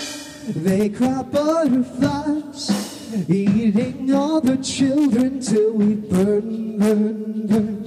they cry butterflies, eating all the children till we burn, burn, burn.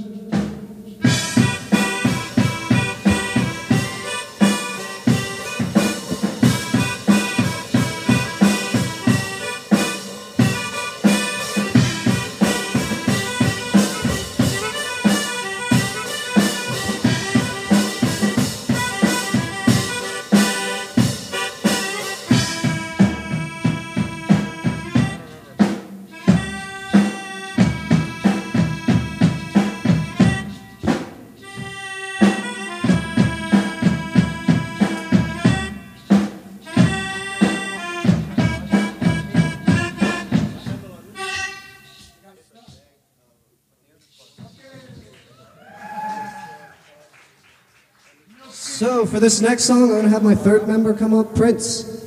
For this next song, I'm gonna have my third member come up, Prince.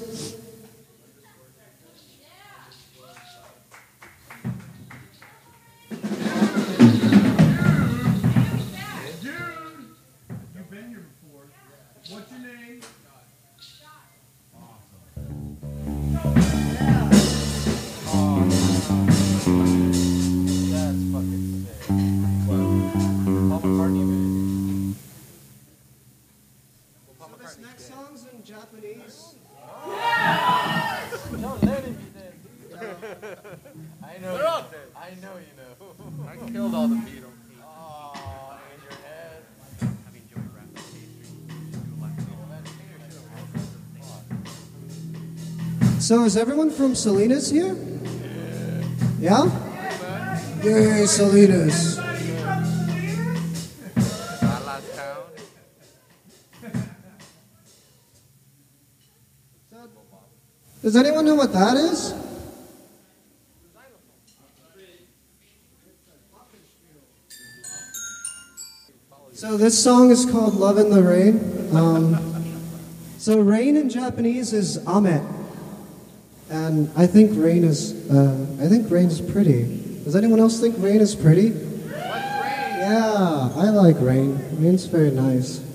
So is everyone from Salinas here? Yeah? Yay, Salinas. Does anyone know what that is? So this song is called "Love in the Rain." Um, so rain in Japanese is ame, and I think rain is uh, I think rain is pretty. Does anyone else think rain is pretty? Yeah, I like rain. Rain's very nice.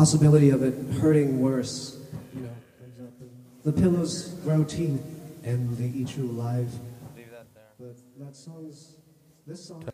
possibility of it hurting worse. You know, the Pillows grow teeth and they eat you alive. Leave that there. But that song's this song.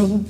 no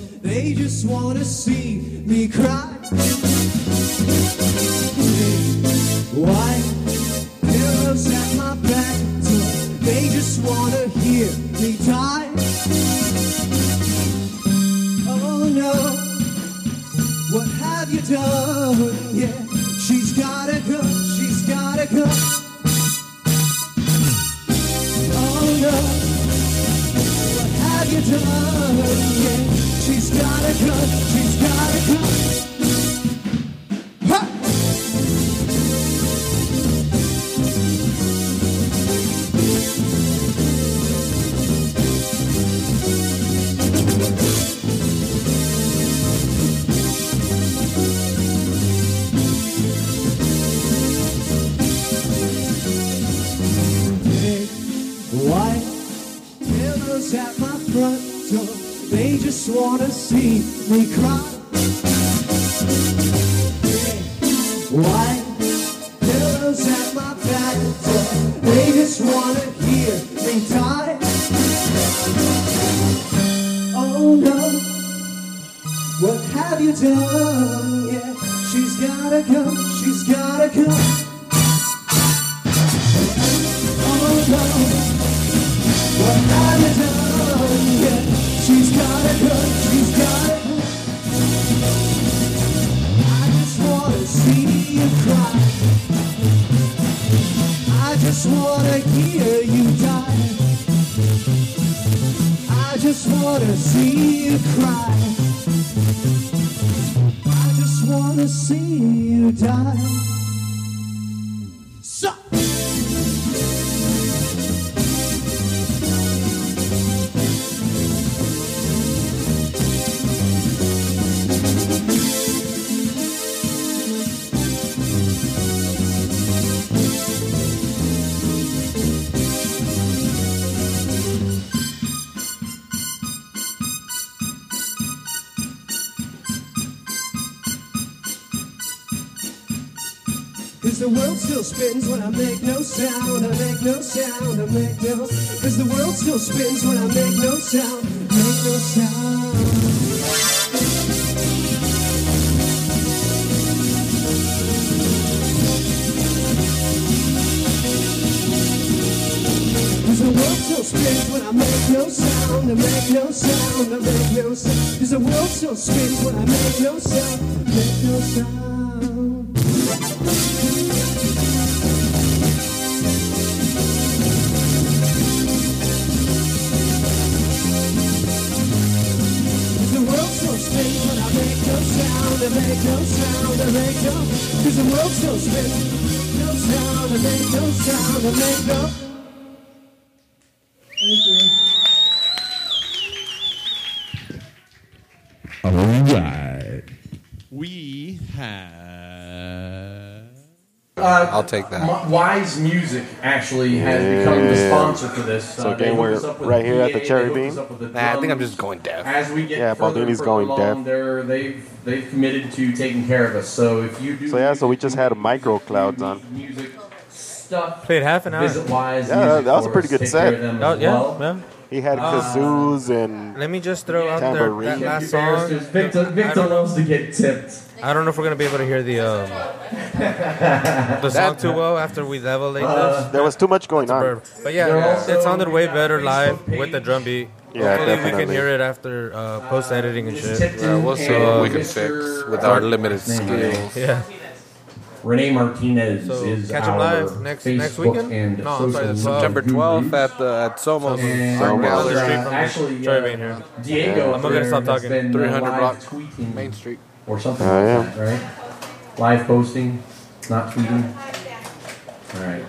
still spins when I make no sound, I make no sound, I make no Cause the world still spins when I make no sound, make no sound. Cause the world still spins when I make no sound, I make no sound, I make no sound. Cause the world still spins when I make no sound, make no sound sound, I make no Thank you. All right. We have. I'll take that. M- Wise Music actually has become the sponsor for this. So Uh, again, we're us up with right here at the Cherry they hooked Bean. us up with the Nah, I think I'm just going deaf. As we get Yeah, further Baldini's going along, deaf. They're, they've they've committed to taking care of us. So if you do So yeah, so we just had Microclouds on. music stuff, Played half an hour. visit Wise Yeah, Music that was a pretty good set. care of them Oh, yeah, well. yeah. He had kazoos and Let me just throw out there Tambourine. that last Keep song. barristers. Victor, I Victor don't know. loves to get tipped. I don't know if we're gonna be able to hear the um, the song too well after we level like this. there was too much going on. Burp. But yeah, it sounded way better live with the drum beat. Yeah, Hopefully we definitely. can hear it after uh, post editing and shit. Yeah, we'll see what we can fix with our limited skills. Yeah. Renee Martinez So, is catch 'em our live next- Facebook next weekend? And No, I'm sorry, the social 12th. September 12th at the at Somos And, Art uh, Gallery. Street from actually, Cherry uh, Bean here. Diego, I'm not gonna stop has talking. been, uh, 300 live block tweeting Main Street. or something Oh, like that, right? Live posting, not tweeting. All right.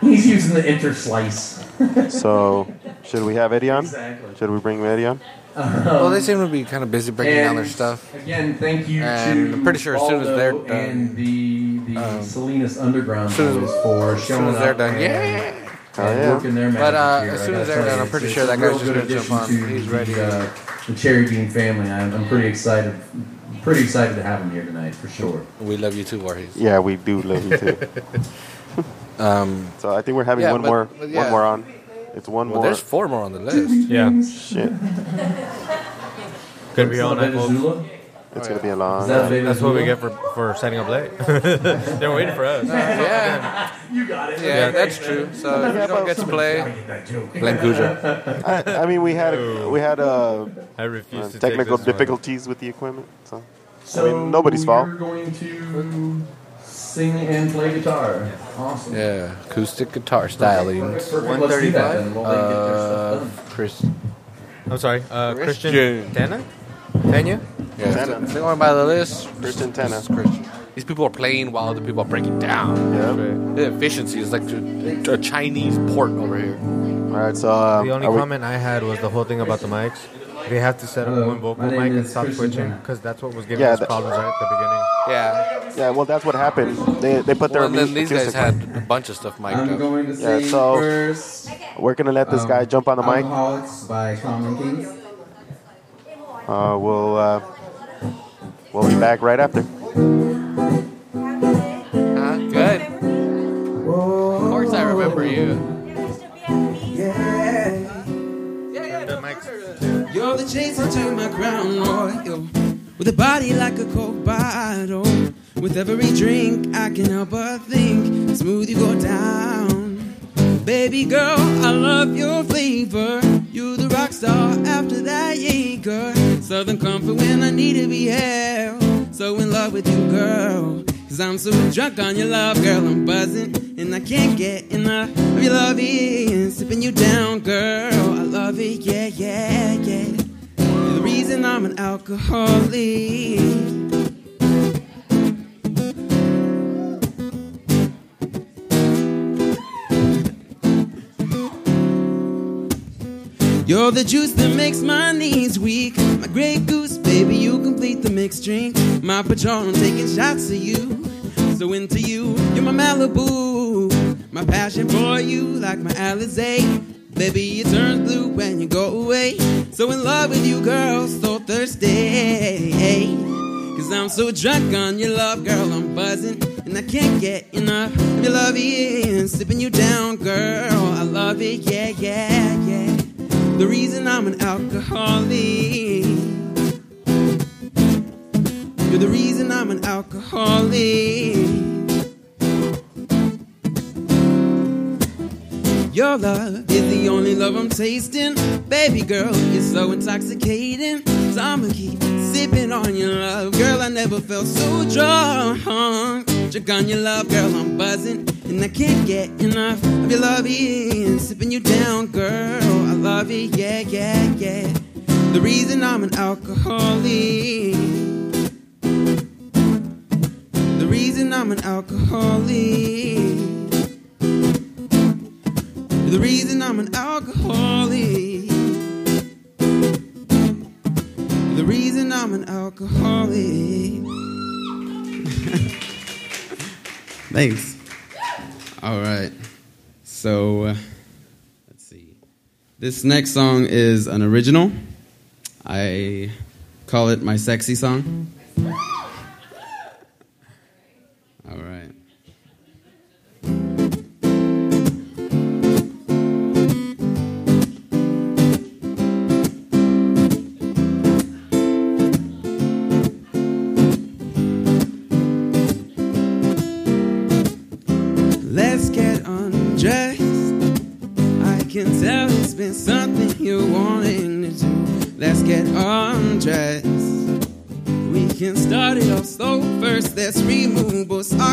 He's using the interslice. So should we have Eddie on? Exactly. Should we bring Eddie on? Well, they seem to be kind of busy breaking down their stuff. Again, thank you And to I'm pretty sure as soon as they're done- and the the um, Salinas Underground as soon as- for as showing soon as they're up done, and, yeah. Oh, and yeah. working their magic But, uh, here. as soon as gotta they're done, I'm pretty sure that guy's just gonna jump on. to He's the, ready. Uh, the Cherry Bean family. I'm, I'm pretty excited. Pretty excited to have him here tonight for sure. We love you too, Voorhees. Yeah, we do love you too. Um, So I think we're having Yeah, one but- more, but yeah. one more on. It's one well, more. there's four more on the list. Yeah. Shit, Could be all night. folks. Venezuela? it's gonna be a long. That night. That's what we get for, for setting up late. They're waiting for us. Yeah, You got it. yeah, that's true. So if you don't get to play, blame I, I mean, we had a, we had uh, I refuse uh, technical take this one. difficulties with the equipment. So So I mean, nobody's fault. You're going to sing and play guitar. Awesome. Yeah, acoustic guitar stylings. Perfect. Let's do that then. While they get their Uh. Chris. I'm sorry, uh, Christian Christian. Tana? Tanya? Yeah, Tanner. if they're going by the list. Christian Tanner. this is Christian. These people are playing while other people are breaking down. Yeah. The efficiency is like a, a Chinese port over here. All right. So uh, The only are we- comment I had was the whole thing about the mics. They have to set up Hello, one vocal mic and stop Christian switching because that's what was giving Yeah, us that- problems right at the beginning. Yeah. yeah. Well, that's what happened. They they put their Well, and then these guys acoustic had mic. a bunch of stuff mic'd I'm up. going to Yeah, sing so- first. We're gonna let this um, guy jump on the mic. Alcoholics by Common Kings. Uh, we'll uh, we'll be back right after. Huh? Good. Of course I remember you. The chaser to my crown royal. With a body like a coke bottle. With every drink, I can help but think. Smooth you go down. Baby girl, I love your flavor. You're the rock star after that Jaeger. Southern comfort when I need to be held. So in love with you, girl. Cause I'm so drunk on your love, girl. I'm buzzing. And I can't get enough of your loving. Sipping you down, girl. I love it, yeah, yeah, yeah. Reason I'm an alcoholic. You're the juice that makes my knees weak. My Grey Goose, baby, you complete the mixed drink. My Patron, I'm taking shots of you. So into you, you're my Malibu. My passion for you, like my Alizé. Baby, it turns blue when you go away. So in love with you, girl, so thirsty. Cause I'm so drunk on your love, girl, I'm buzzing. And I can't get enough of your loving. Sipping you down, girl, I love it, yeah, yeah, yeah. The reason I'm an alcoholic. You're the reason I'm an alcoholic. Your love is the only love I'm tasting. Baby girl, you're so intoxicating. So I'ma keep sipping on your love. Girl, I never felt so drunk. Drunk on your love, girl, I'm buzzing. And I can't get enough of your loving. Sipping you down, girl. I love it, yeah, yeah, yeah. The reason I'm an alcoholic. The reason I'm an alcoholic. The reason I'm an alcoholic. The reason I'm an alcoholic. Thanks. All right. So, uh, let's see. This next song is an original. I call it my sexy song. sing, boss.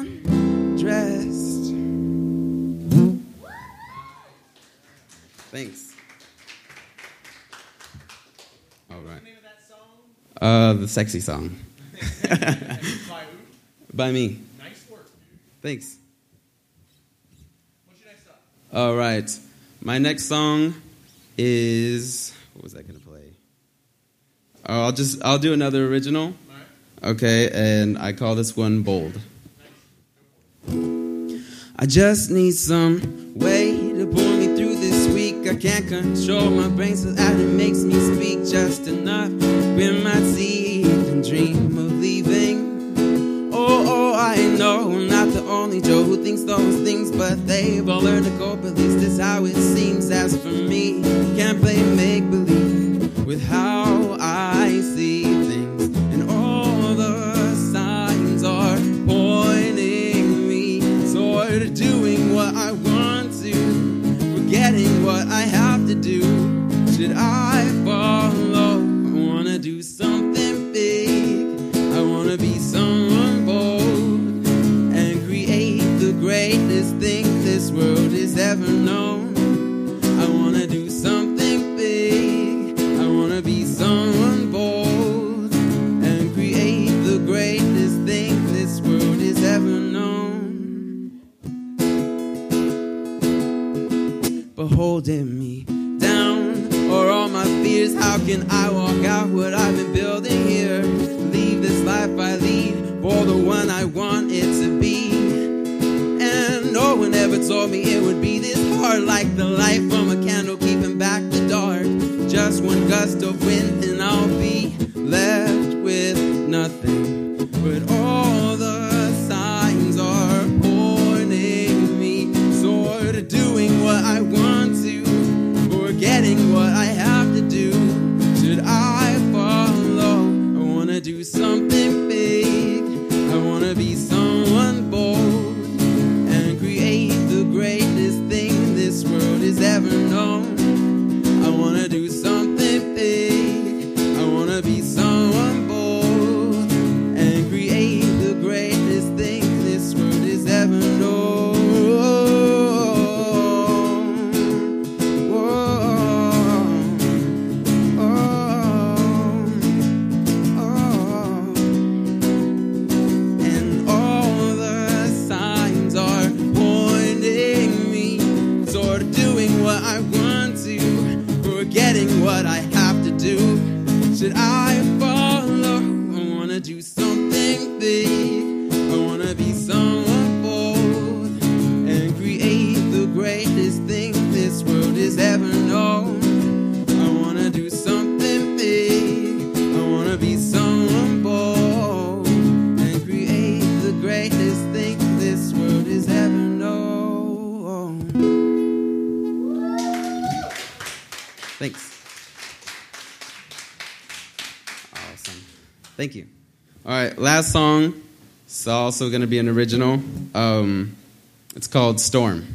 undressed. Thanks. All right. Uh, the sexy song. By me. Nice work. Thanks. What's your next song? All right. My next song is what was I gonna play? Oh, I'll just I'll do another original. Right. Okay, and I call this one bold. I just need some way to pull me through this week. I can't control my brain so that it makes me speak just enough. When my teeth and dream of leaving. Oh, oh, I know I'm not the only Joe who thinks those things, but they've all learned to cope. At least that's how it seems. As for me, can't play make believe with how I see things, something big. I wanna be someone bold and create the greatest thing this world has ever known. I wanna do something big. I wanna be someone bold and create the greatest thing this world has ever known. But holding me how can I walk out what I've been building here? Leave this life I lead for the one I want it to be. And no one ever told me it would be this hard, like the light from a candle keeping back the dark. Just one gust of wind, and I'll be left with nothing. But all the signs are pointing me sort of doing what I want something Thank you. All right, last song. It's also going to be an original. Um, it's called Storm.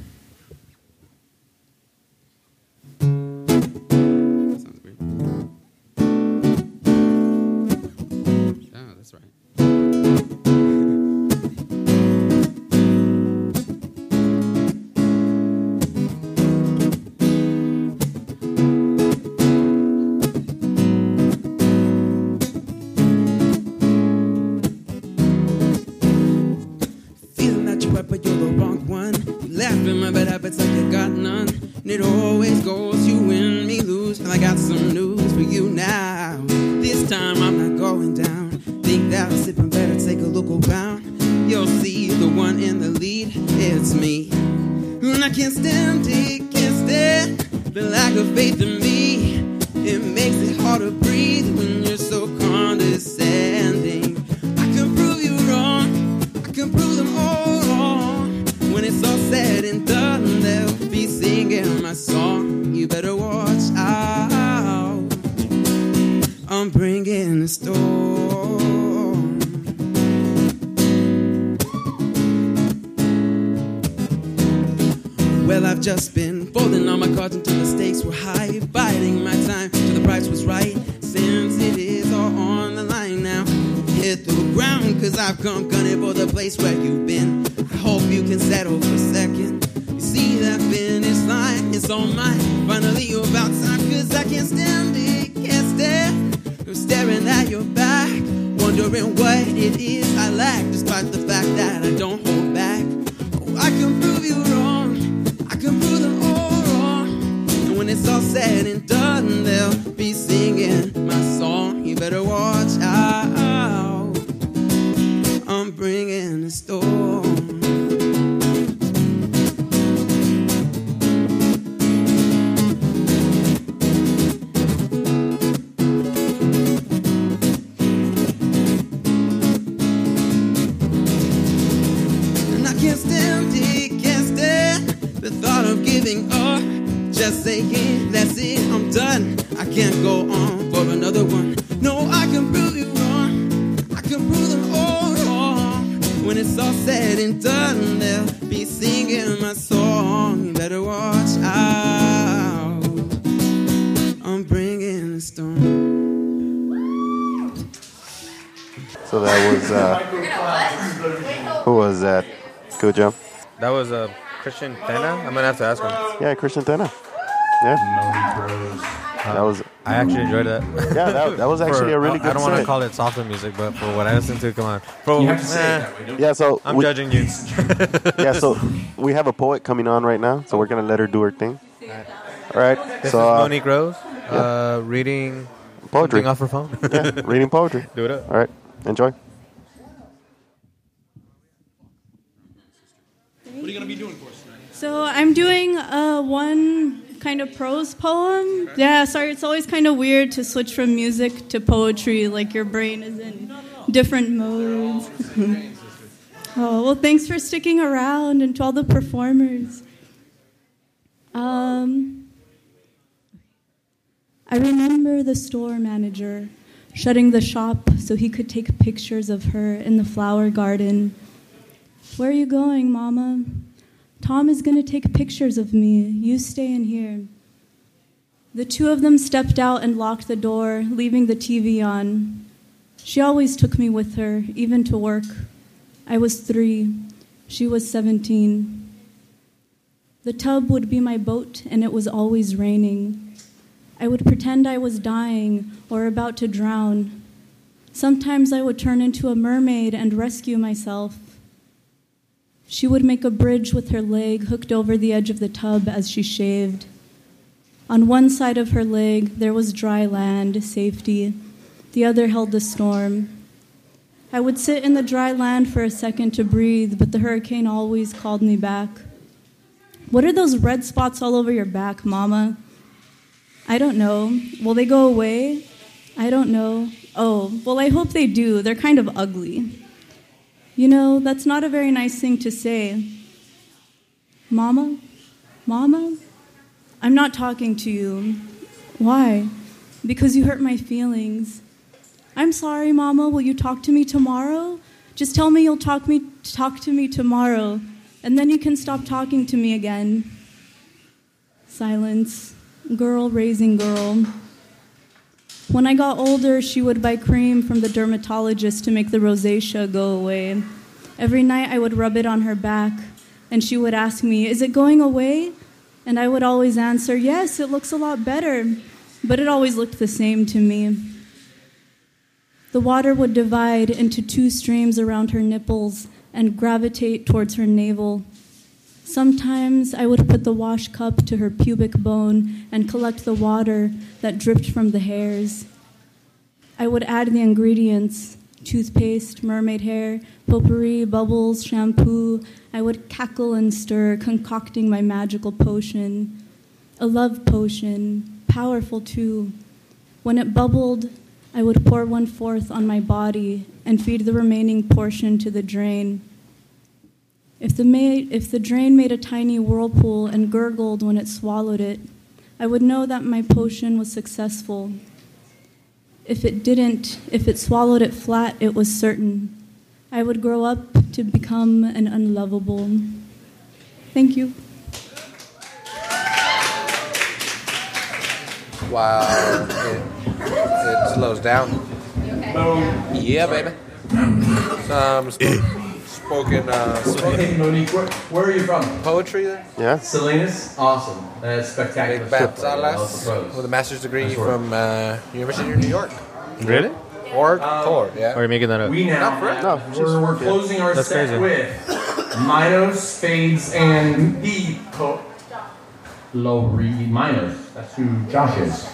Christian Tena. I'm gonna have to ask him. Yeah, Christian Tena. Yeah. That was. I actually enjoyed that. Yeah, that- that was actually a really good. Song. I don't want to call it softer music, but for what I listened to, come on. For, You have to say it eh, that way, don't? Yeah, so I'm we- judging you. yeah, so we have a poet coming on right now, so we're gonna let her do her thing. All right. This so is uh, Monique Rose, yeah. uh, reading poetry something off her phone. yeah, reading poetry. Do it up. All right. Enjoy. What are you going to be doing for us tonight? So I'm doing uh, one kind of prose poem. Yeah, sorry, it's always kind of weird to switch from music to poetry, like your brain is in different modes. oh, well, thanks for sticking around and to all the performers. Um, I remember the store manager shutting the shop so he could take pictures of her in the flower garden. Where are you going, Mama? Tom is going to take pictures of me. You stay in here. The two of them stepped out and locked the door, leaving the TV on. She always took me with her, even to work. I was three. She was 17. The tub would be my boat, and it was always raining. I would pretend I was dying or about to drown. Sometimes I would turn into a mermaid and rescue myself. She would make a bridge with her leg hooked over the edge of the tub as she shaved. On one side of her leg, there was dry land, safety. The other held the storm. I would sit in the dry land for a second to breathe, but the hurricane always called me back. What are those red spots all over your back, Mama? I don't know. Will they go away? I don't know. Oh, well, I hope they do. They're kind of ugly. You know, that's not a very nice thing to say. Mama? Mama? I'm not talking to you. Why? Because you hurt my feelings. I'm sorry, Mama. Will you talk to me tomorrow? Just tell me you'll talk me talk to me tomorrow, and then you can stop talking to me again. Silence. Girl raising girl. When I got older, she would buy cream from the dermatologist to make the rosacea go away. Every night I would rub it on her back, and she would ask me, Is it going away? And I would always answer, Yes, it looks a lot better. But it always looked the same to me. The water would divide into two streams around her nipples and gravitate towards her navel. Sometimes I would put the wash cup to her pubic bone and collect the water that dripped from the hairs. I would add the ingredients toothpaste, mermaid hair, potpourri, bubbles, shampoo. I would cackle and stir, concocting my magical potion. A love potion, powerful too. When it bubbled, I would pour one fourth on my body and feed the remaining portion to the drain. If the, ma- if the drain made a tiny whirlpool and gurgled when it swallowed it, I would know that my potion was successful. If it didn't, if it swallowed it flat, it was certain. I would grow up to become an unlovable. Thank you. While it, it slows down. Um, yeah, baby. Some sp- spoken, uh, Hey, Monique, where, where are you from? poetry there. Yeah. Salinas? Awesome. That's spectacular. Big Bat stuff. Salas with a master's degree Nice from uh, University of New York. Really? Cord? Cord, yeah. Or are you making that up? We now have, we're, we're closing our That's set crazy. with Minos, Spades, and the po- Low Reed Minos. That's who Josh is.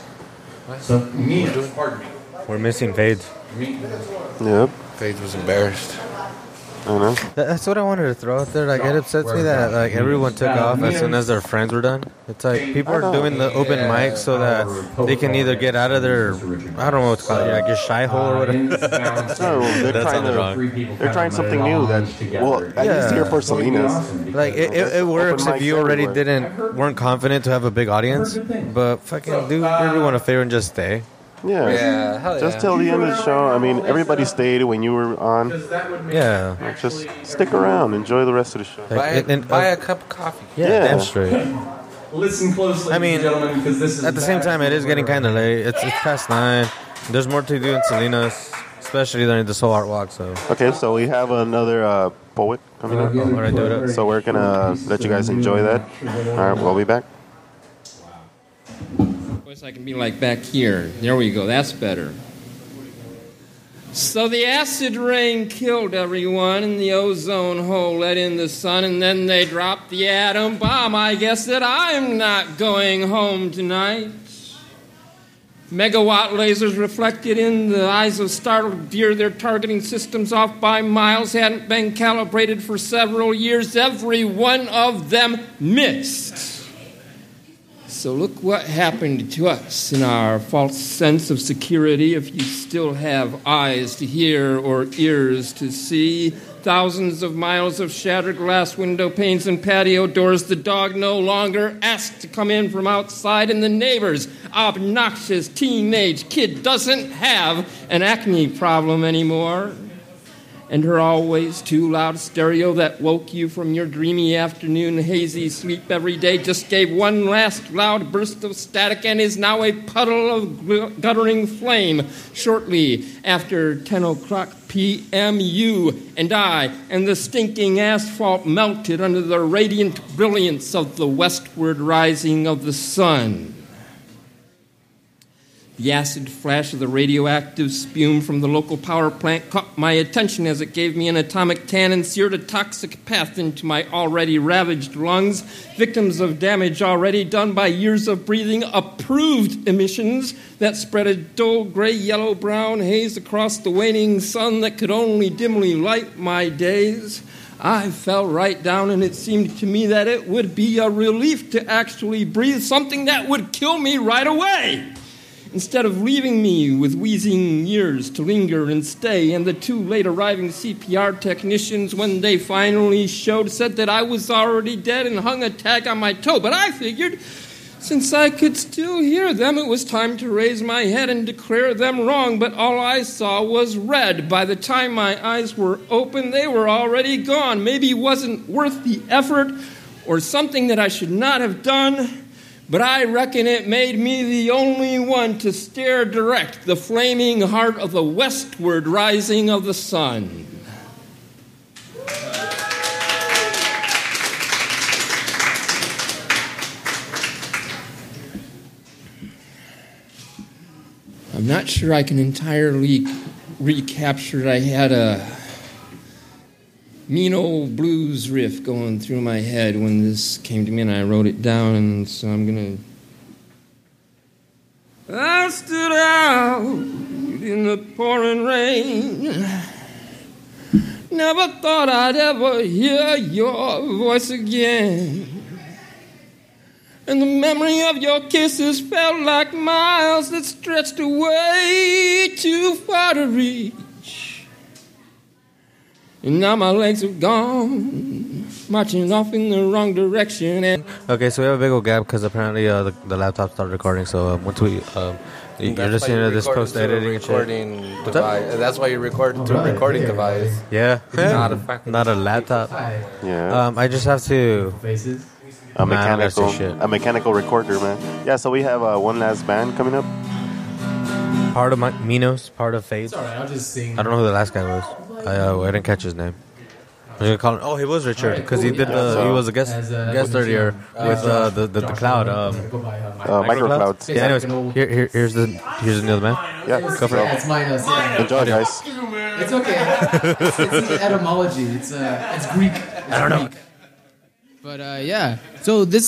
So Minos, pardon me. We're missing Fades. Yep. Fades was embarrassed. I know. That- That's what I wanted to throw out there. Like it upsets me that like everyone took off as soon as their friends were done. It's like people are doing the open mic so that they can either get out of their I don't know what to call it, like your shy hole or whatever. No, they're That trying sounded to. wrong. They're trying something new. That well, at least here for Salinas. Like it, it, it works if you already everywhere. didn't weren't confident to have a big audience, but fucking do everyone a favor and just stay. Yeah. Yeah, hell Just yeah. till the end of the show. I mean, everybody stayed when you were on. Yeah. Just stick around. Enjoy the rest of the show. Buy, And- and- buy a cup of coffee. Yeah, Yeah. damn straight. Listen closely, I mean, gentlemen, because this is At the same time, it is getting kind of late. It's it's past nine. There's more to do in Salinas, especially during this whole art walk. So Okay, so we have another uh, poet coming up. All right, do it up. So we're gonna let you guys enjoy that. All right, we'll be back. Voice I can be like back here. There we go. That's better. So the acid rain killed everyone, and the ozone hole let in the sun, and then they dropped the atom bomb. I guess that I'm not going home tonight. Megawatt lasers reflected in the eyes of startled deer. Their targeting systems off by miles hadn't been calibrated for several years. Every one of them missed. So look what happened to us in our false sense of security if you still have eyes to hear or ears to see. Thousands of miles of shattered glass window panes and patio doors. The dog no longer asks to come in from outside, and the neighbor's obnoxious teenage kid doesn't have an acne problem anymore and her always too loud stereo that woke you from your dreamy afternoon hazy sleep every day just gave one last loud burst of static and is now a puddle of guttering flame. Shortly after 10 o'clock p.m., you and I and the stinking asphalt melted under the radiant brilliance of the westward rising of the sun. The acid flash of the radioactive spume from the local power plant caught my attention as it gave me an atomic tan and seared a toxic path into my already ravaged lungs, victims of damage already done by years of breathing approved emissions that spread a dull gray yellow brown haze across the waning sun that could only dimly light my days. I fell right down, and it seemed to me that it would be a relief to actually breathe something that would kill me right away instead of leaving me with wheezing ears to linger and stay. And the two late arriving CPR technicians, when they finally showed, said that I was already dead and hung a tag on my toe. But I figured, since I could still hear them, it was time to raise my head and declare them wrong. But all I saw was red. By the time my eyes were open, they were already gone. Maybe it wasn't worth the effort or something that I should not have done. But I reckon it made me the only one to stare direct the flaming heart of the westward rising of the sun. I'm not sure I can entirely recapture it. I had a mean old blues riff going through my head when this came to me, and I wrote it down, and so I'm gonna. I stood out in the pouring rain. Never thought I'd ever hear your voice again. And the memory of your kisses felt like miles that stretched away too far to reach. And now my legs are gone, marching off in the wrong direction. And Okay, so we have a big old gap because apparently uh, the, the laptop started recording. So um, once we, um, you- you're That's listening why you to this post editing and shit. recording What's up? device. That's why you record to a recording device. Yeah, Not a not a laptop. Yeah. Um, I just have to. A Nah, I don't gotta say mechanical, a mechanical recorder, man. Yeah. So we have uh, one last band coming up. Part of my Minos, part of Fate. It's alright, I'll just sing. I don't know who the last guy was. I, uh, I didn't catch his name. We're gonna call him. Oh, he was Richard because he did the. He was a guest As, uh, guest earlier with uh, the, the the cloud. Um, Uh, microclouds. Yeah. Anyways, here, here here's the here's the other man. Yeah, Go for Yeah, it. it's minus. Yeah. Enjoy, guys. It's okay. it's, it's the etymology. It's uh, it's Greek. It's I don't know. Greek. But uh, yeah. So this.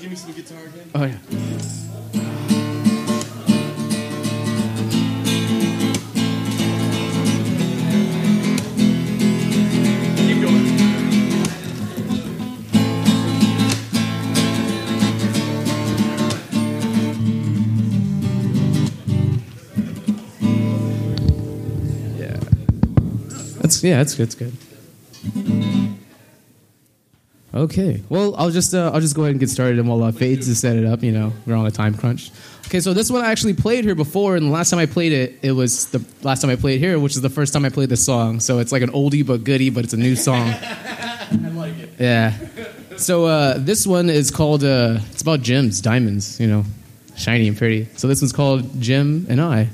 Give me some guitar again. Oh yeah. Yeah. That's good. That's good. Okay. Well, I'll just uh, I'll just go ahead and get started, and while uh, Fades to set it up, you know, we're on a time crunch. Okay, so this one I actually played here before, and the last time I played it, it was the last time I played here, which is the first time I played this song. So it's like an oldie but goodie, but it's a new song. I like it. Yeah. So uh, this one is called. Uh, it's about gems, diamonds. You know, shiny and pretty. So this one's called Jim and I.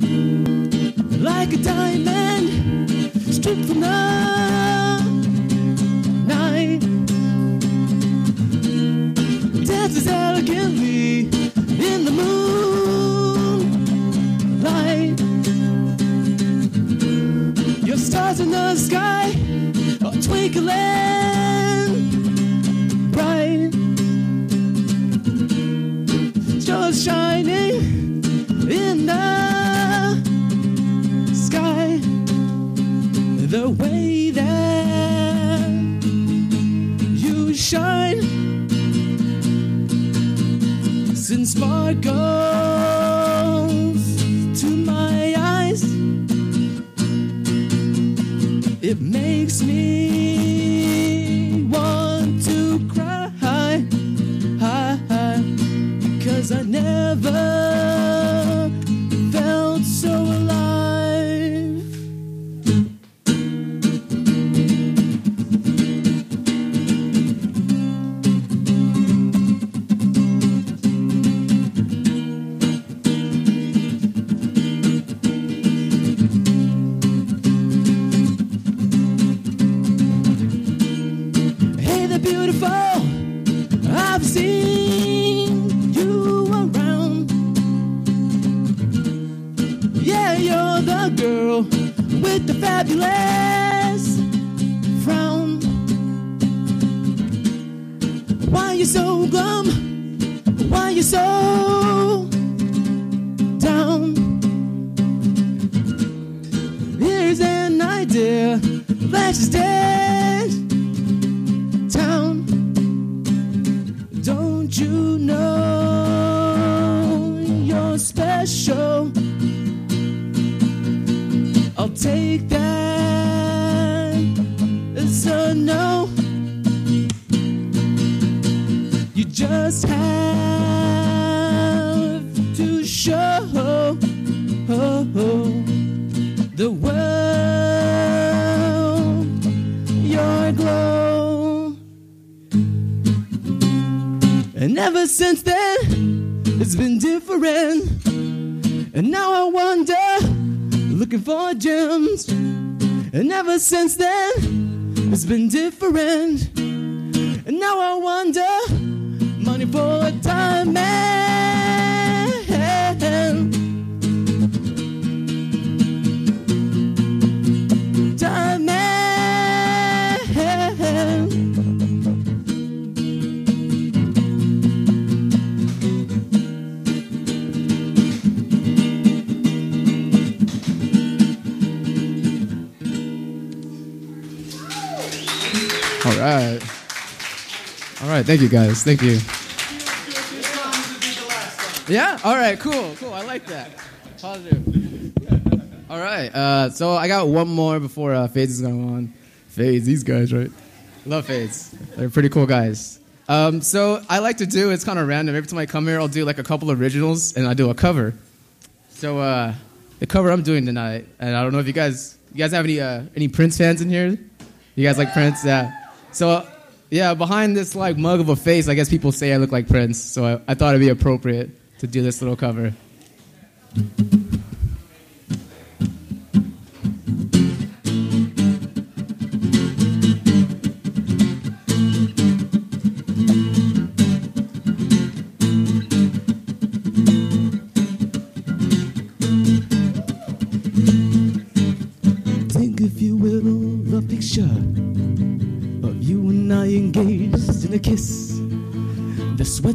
like a diamond stripped from the night. Dances elegantly in the moonlight. Your stars in the sky the way that you shine. Send sparkles to my eyes. It makes me Let's just since then, Thank you, guys. Thank you. Yeah. All right. Cool. Cool. I like that. Positive. All right. Uh, so I got one more before uh, Fades is going on. Fades. These guys, right? Love Fades. They're pretty cool guys. Um, so I like to do. It's kind of random. Every time I come here, I'll do like a couple originals and I do a cover. So uh, the cover I'm doing tonight, and I don't know if you guys, you guys have any uh, any Prince fans in here? You guys like Prince? Yeah. So, yeah, behind this like mug of a face, I guess people say I look like Prince. So I, I thought it'd be appropriate to do this little cover.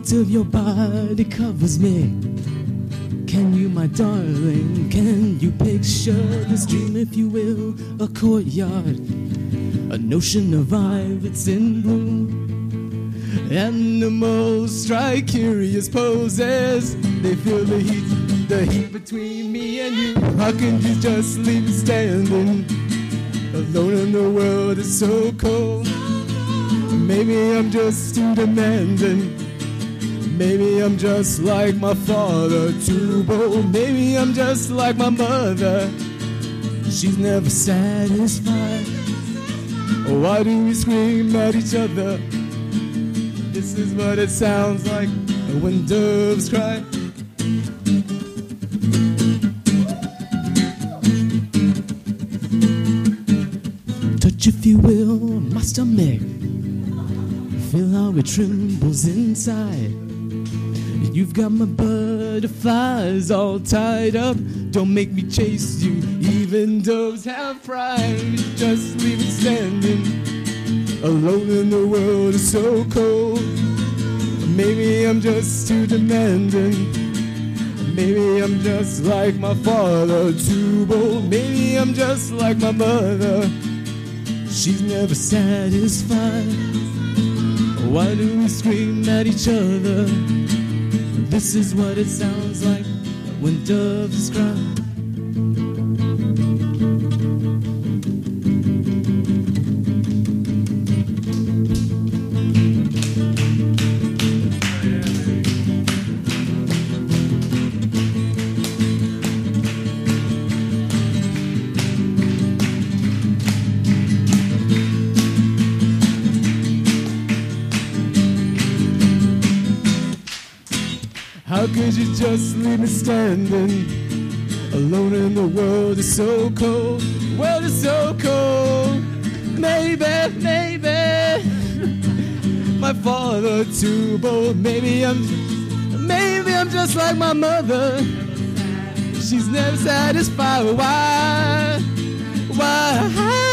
The of your body covers me. Can you, my darling, can you picture this dream, if you will? A courtyard, a notion of violets in bloom. Animals strike curious poses. They feel the heat, the heat between me and you. How can you just leave standing alone in the world? It's so cold. Maybe I'm just too demanding. Maybe I'm just like my father, too bold. Maybe I'm just like my mother. She's never satisfied. Why do we scream at each other? This is what it sounds like when doves cry. Touch, if you will, my stomach. Feel how it trembles inside. You've got my butterflies all tied up. Don't make me chase you, even doves have pride. Just leave me standing alone in the world is so cold. Maybe I'm just too demanding. Maybe I'm just like my father, too bold. Maybe I'm just like my mother. She's never satisfied. Why do we scream at each other? This is what it sounds like when doves cry. Could you just leave me standing alone in the world is so cold? World is so cold. Maybe, maybe my father too bold. Maybe I'm, maybe I'm just like my mother. She's never satisfied. Why? Why?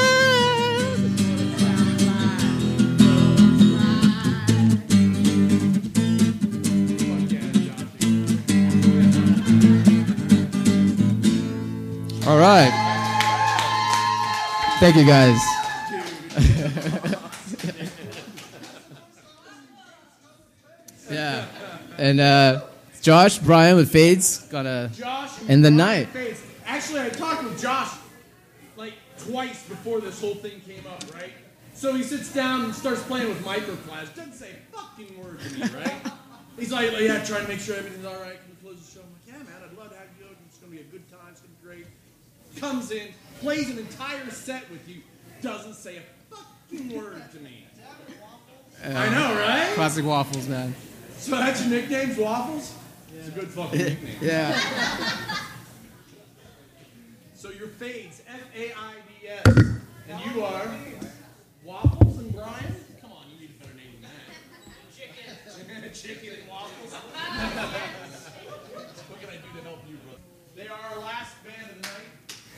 All right. Thank you, guys. yeah. And uh, Josh, Brian with Fades, gonna Josh end the night. Faith. Actually, I talked with Josh like twice before this whole thing came up, right? So he sits down and starts playing with microplasm. Doesn't say a fucking word to me, right? He's like, yeah, trying to make sure everything's all right. Can we close the show? I'm like, yeah, man, I'd love to have you. It's gonna be a good time. It's gonna be great. Comes in, plays an entire set with you. Doesn't say a fucking word to me. I know, right? Classic waffles, man. So that's your nickname's Waffles? It's a good fucking nickname. Yeah. so your fades, F A I D S. And you are Waffles and Brian? Come on, you need a better name than that. Chicken. Chicken and Waffles. what can I do to help you, brother? They are our last band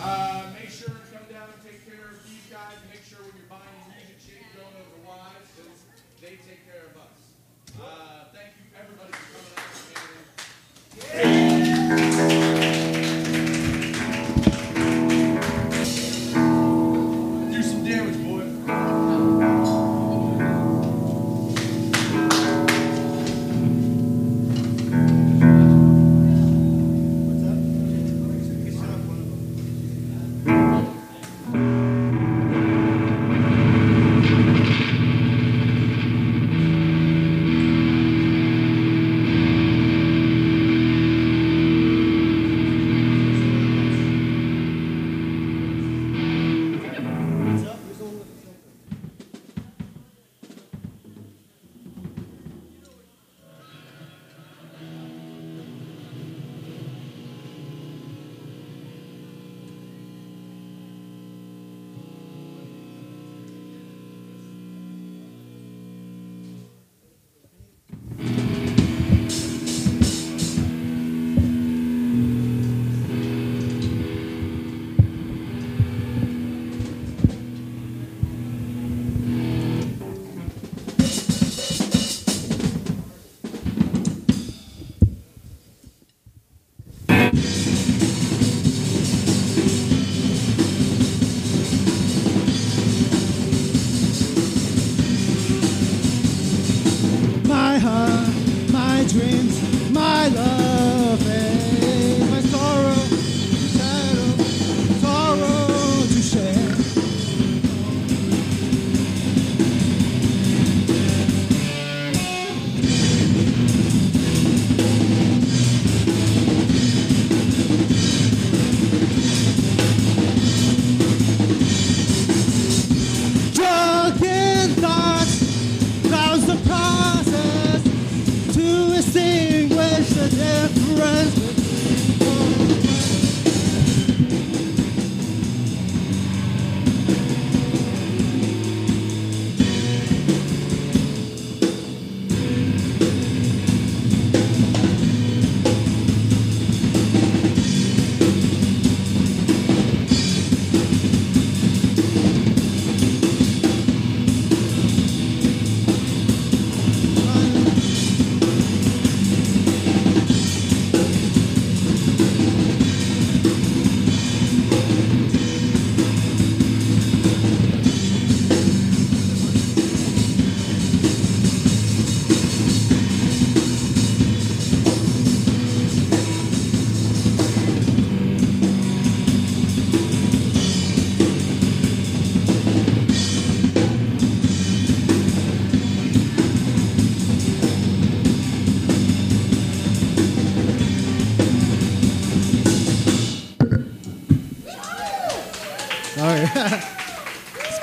Uh, make sure to come down and take care of these guys. Make sure when you're buying music shit, you don't over wives because they take care of us. Uh, thank you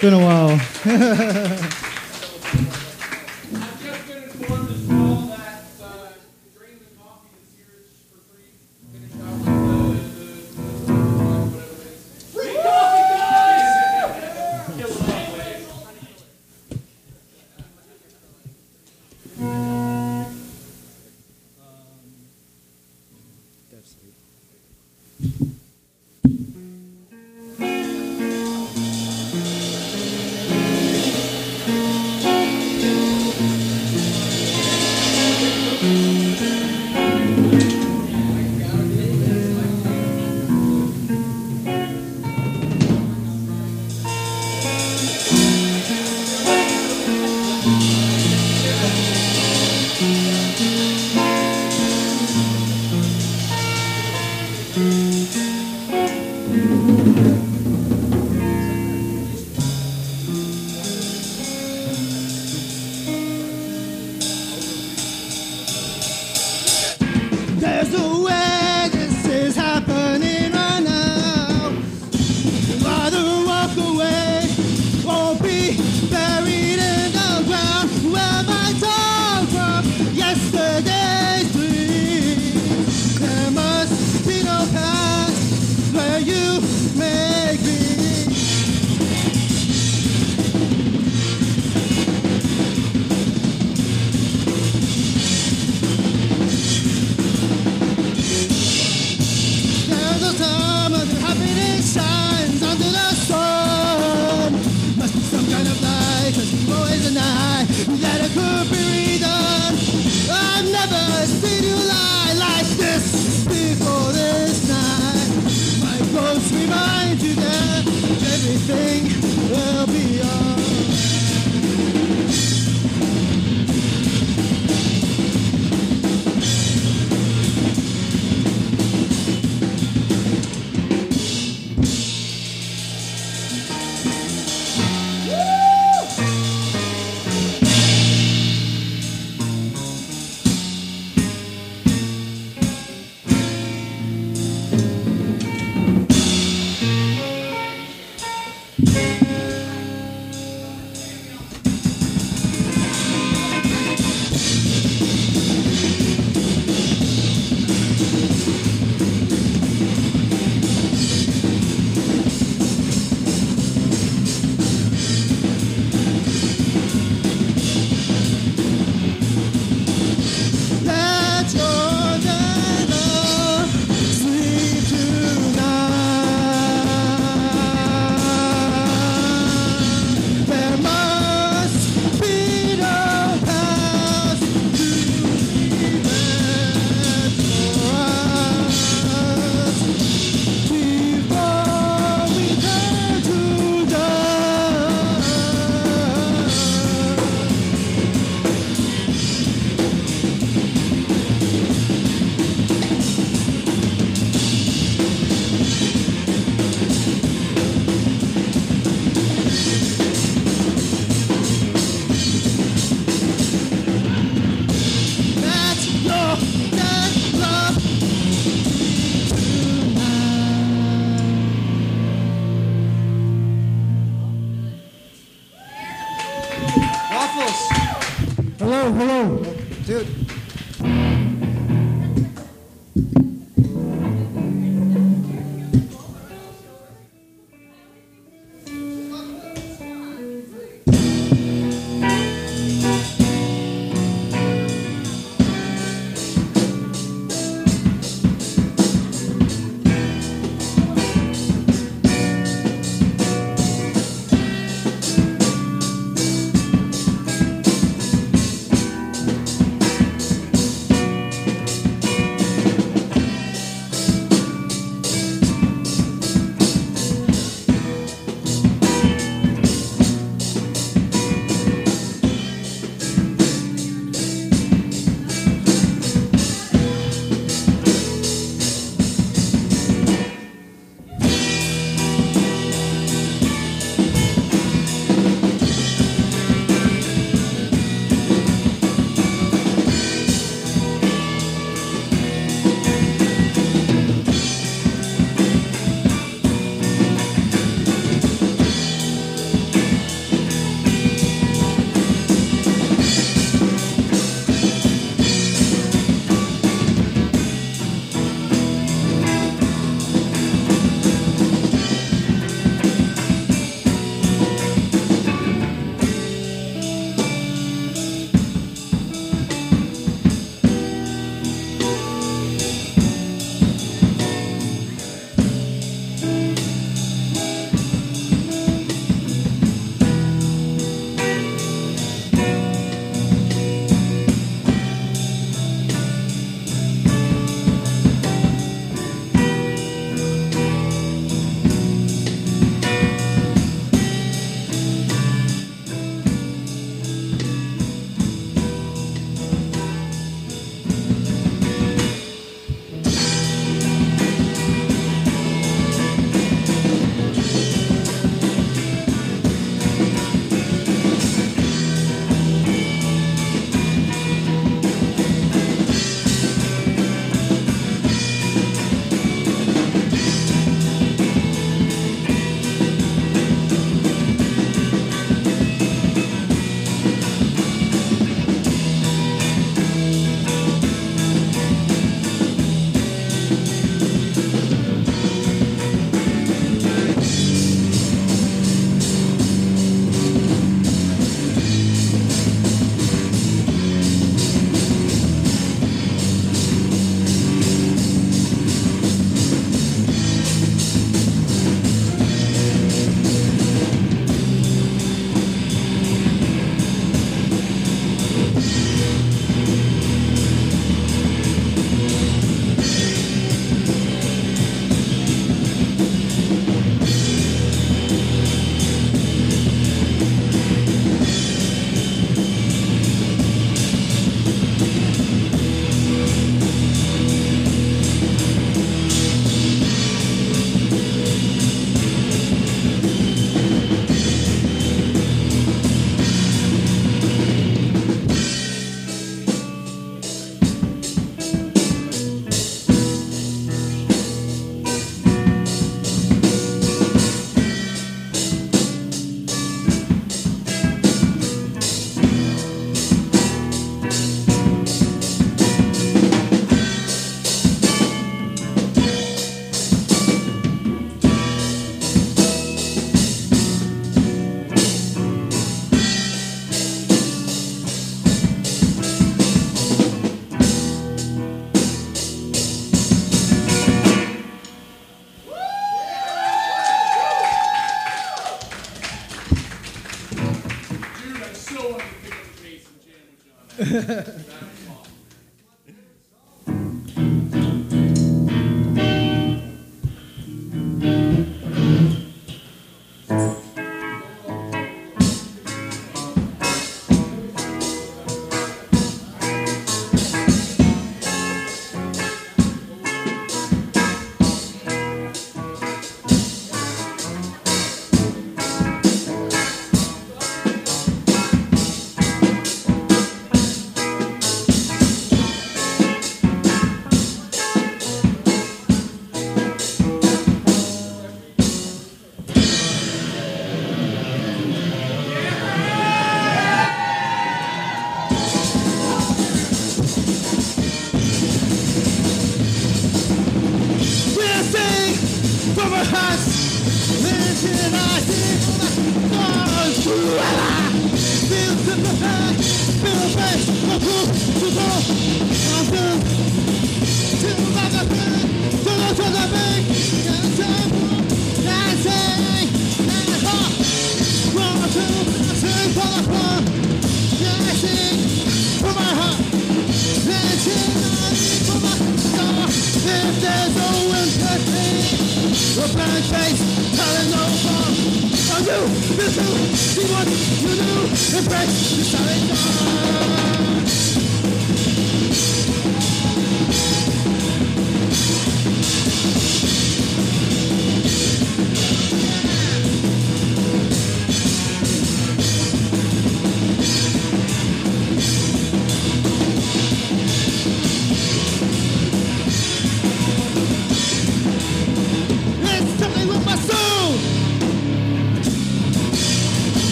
it's been a while.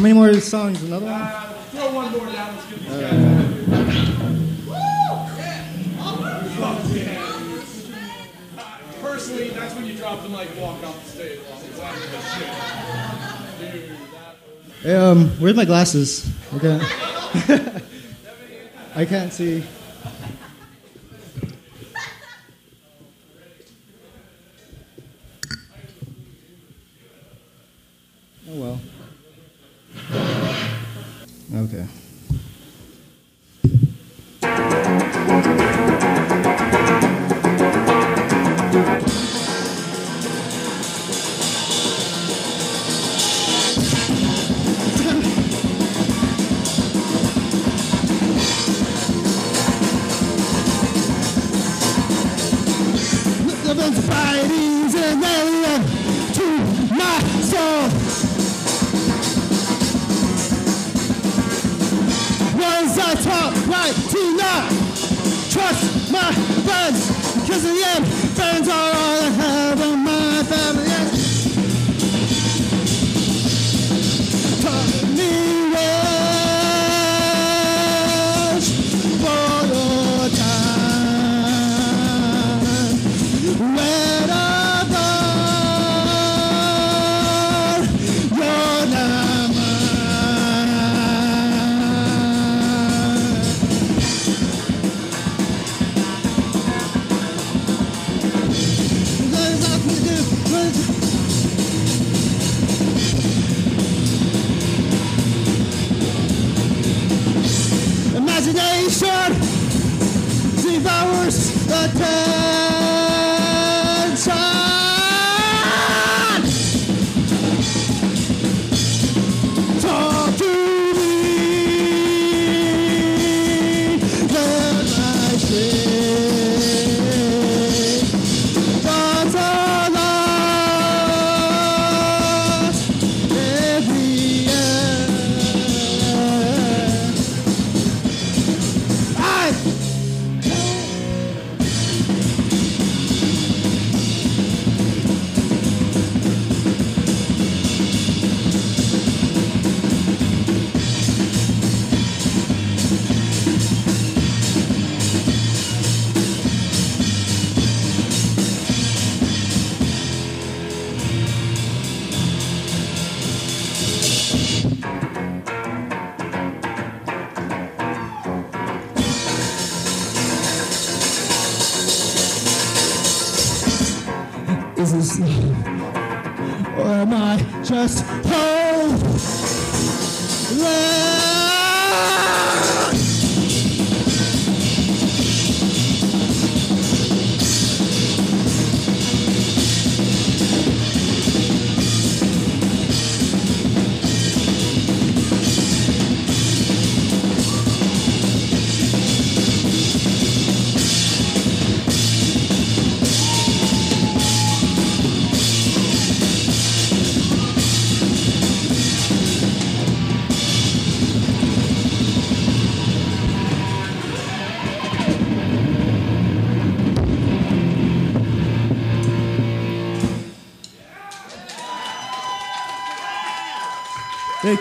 How many more songs? Another one? Uh, throw one more down. Let's give these guys Personally, that's when you drop the mic, walk off the stage. Hey, um, where's my glasses? Okay. I can't see. Oh well. Okay.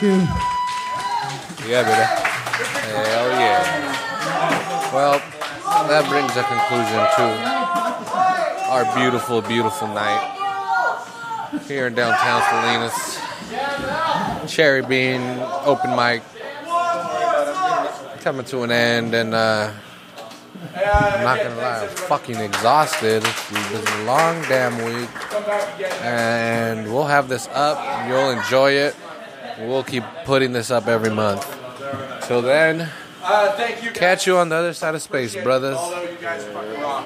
Yeah, baby. Hell yeah. Well, that brings a conclusion to our beautiful, beautiful night here in downtown Salinas. Cherry Bean open mic coming to an end, and uh, I'm not gonna lie, I'm fucking exhausted. It's been a long damn week, and we'll have this up. You'll enjoy it. We'll keep putting this up every month. Till then, Uh, thank you. catch you on the other side of space, brothers.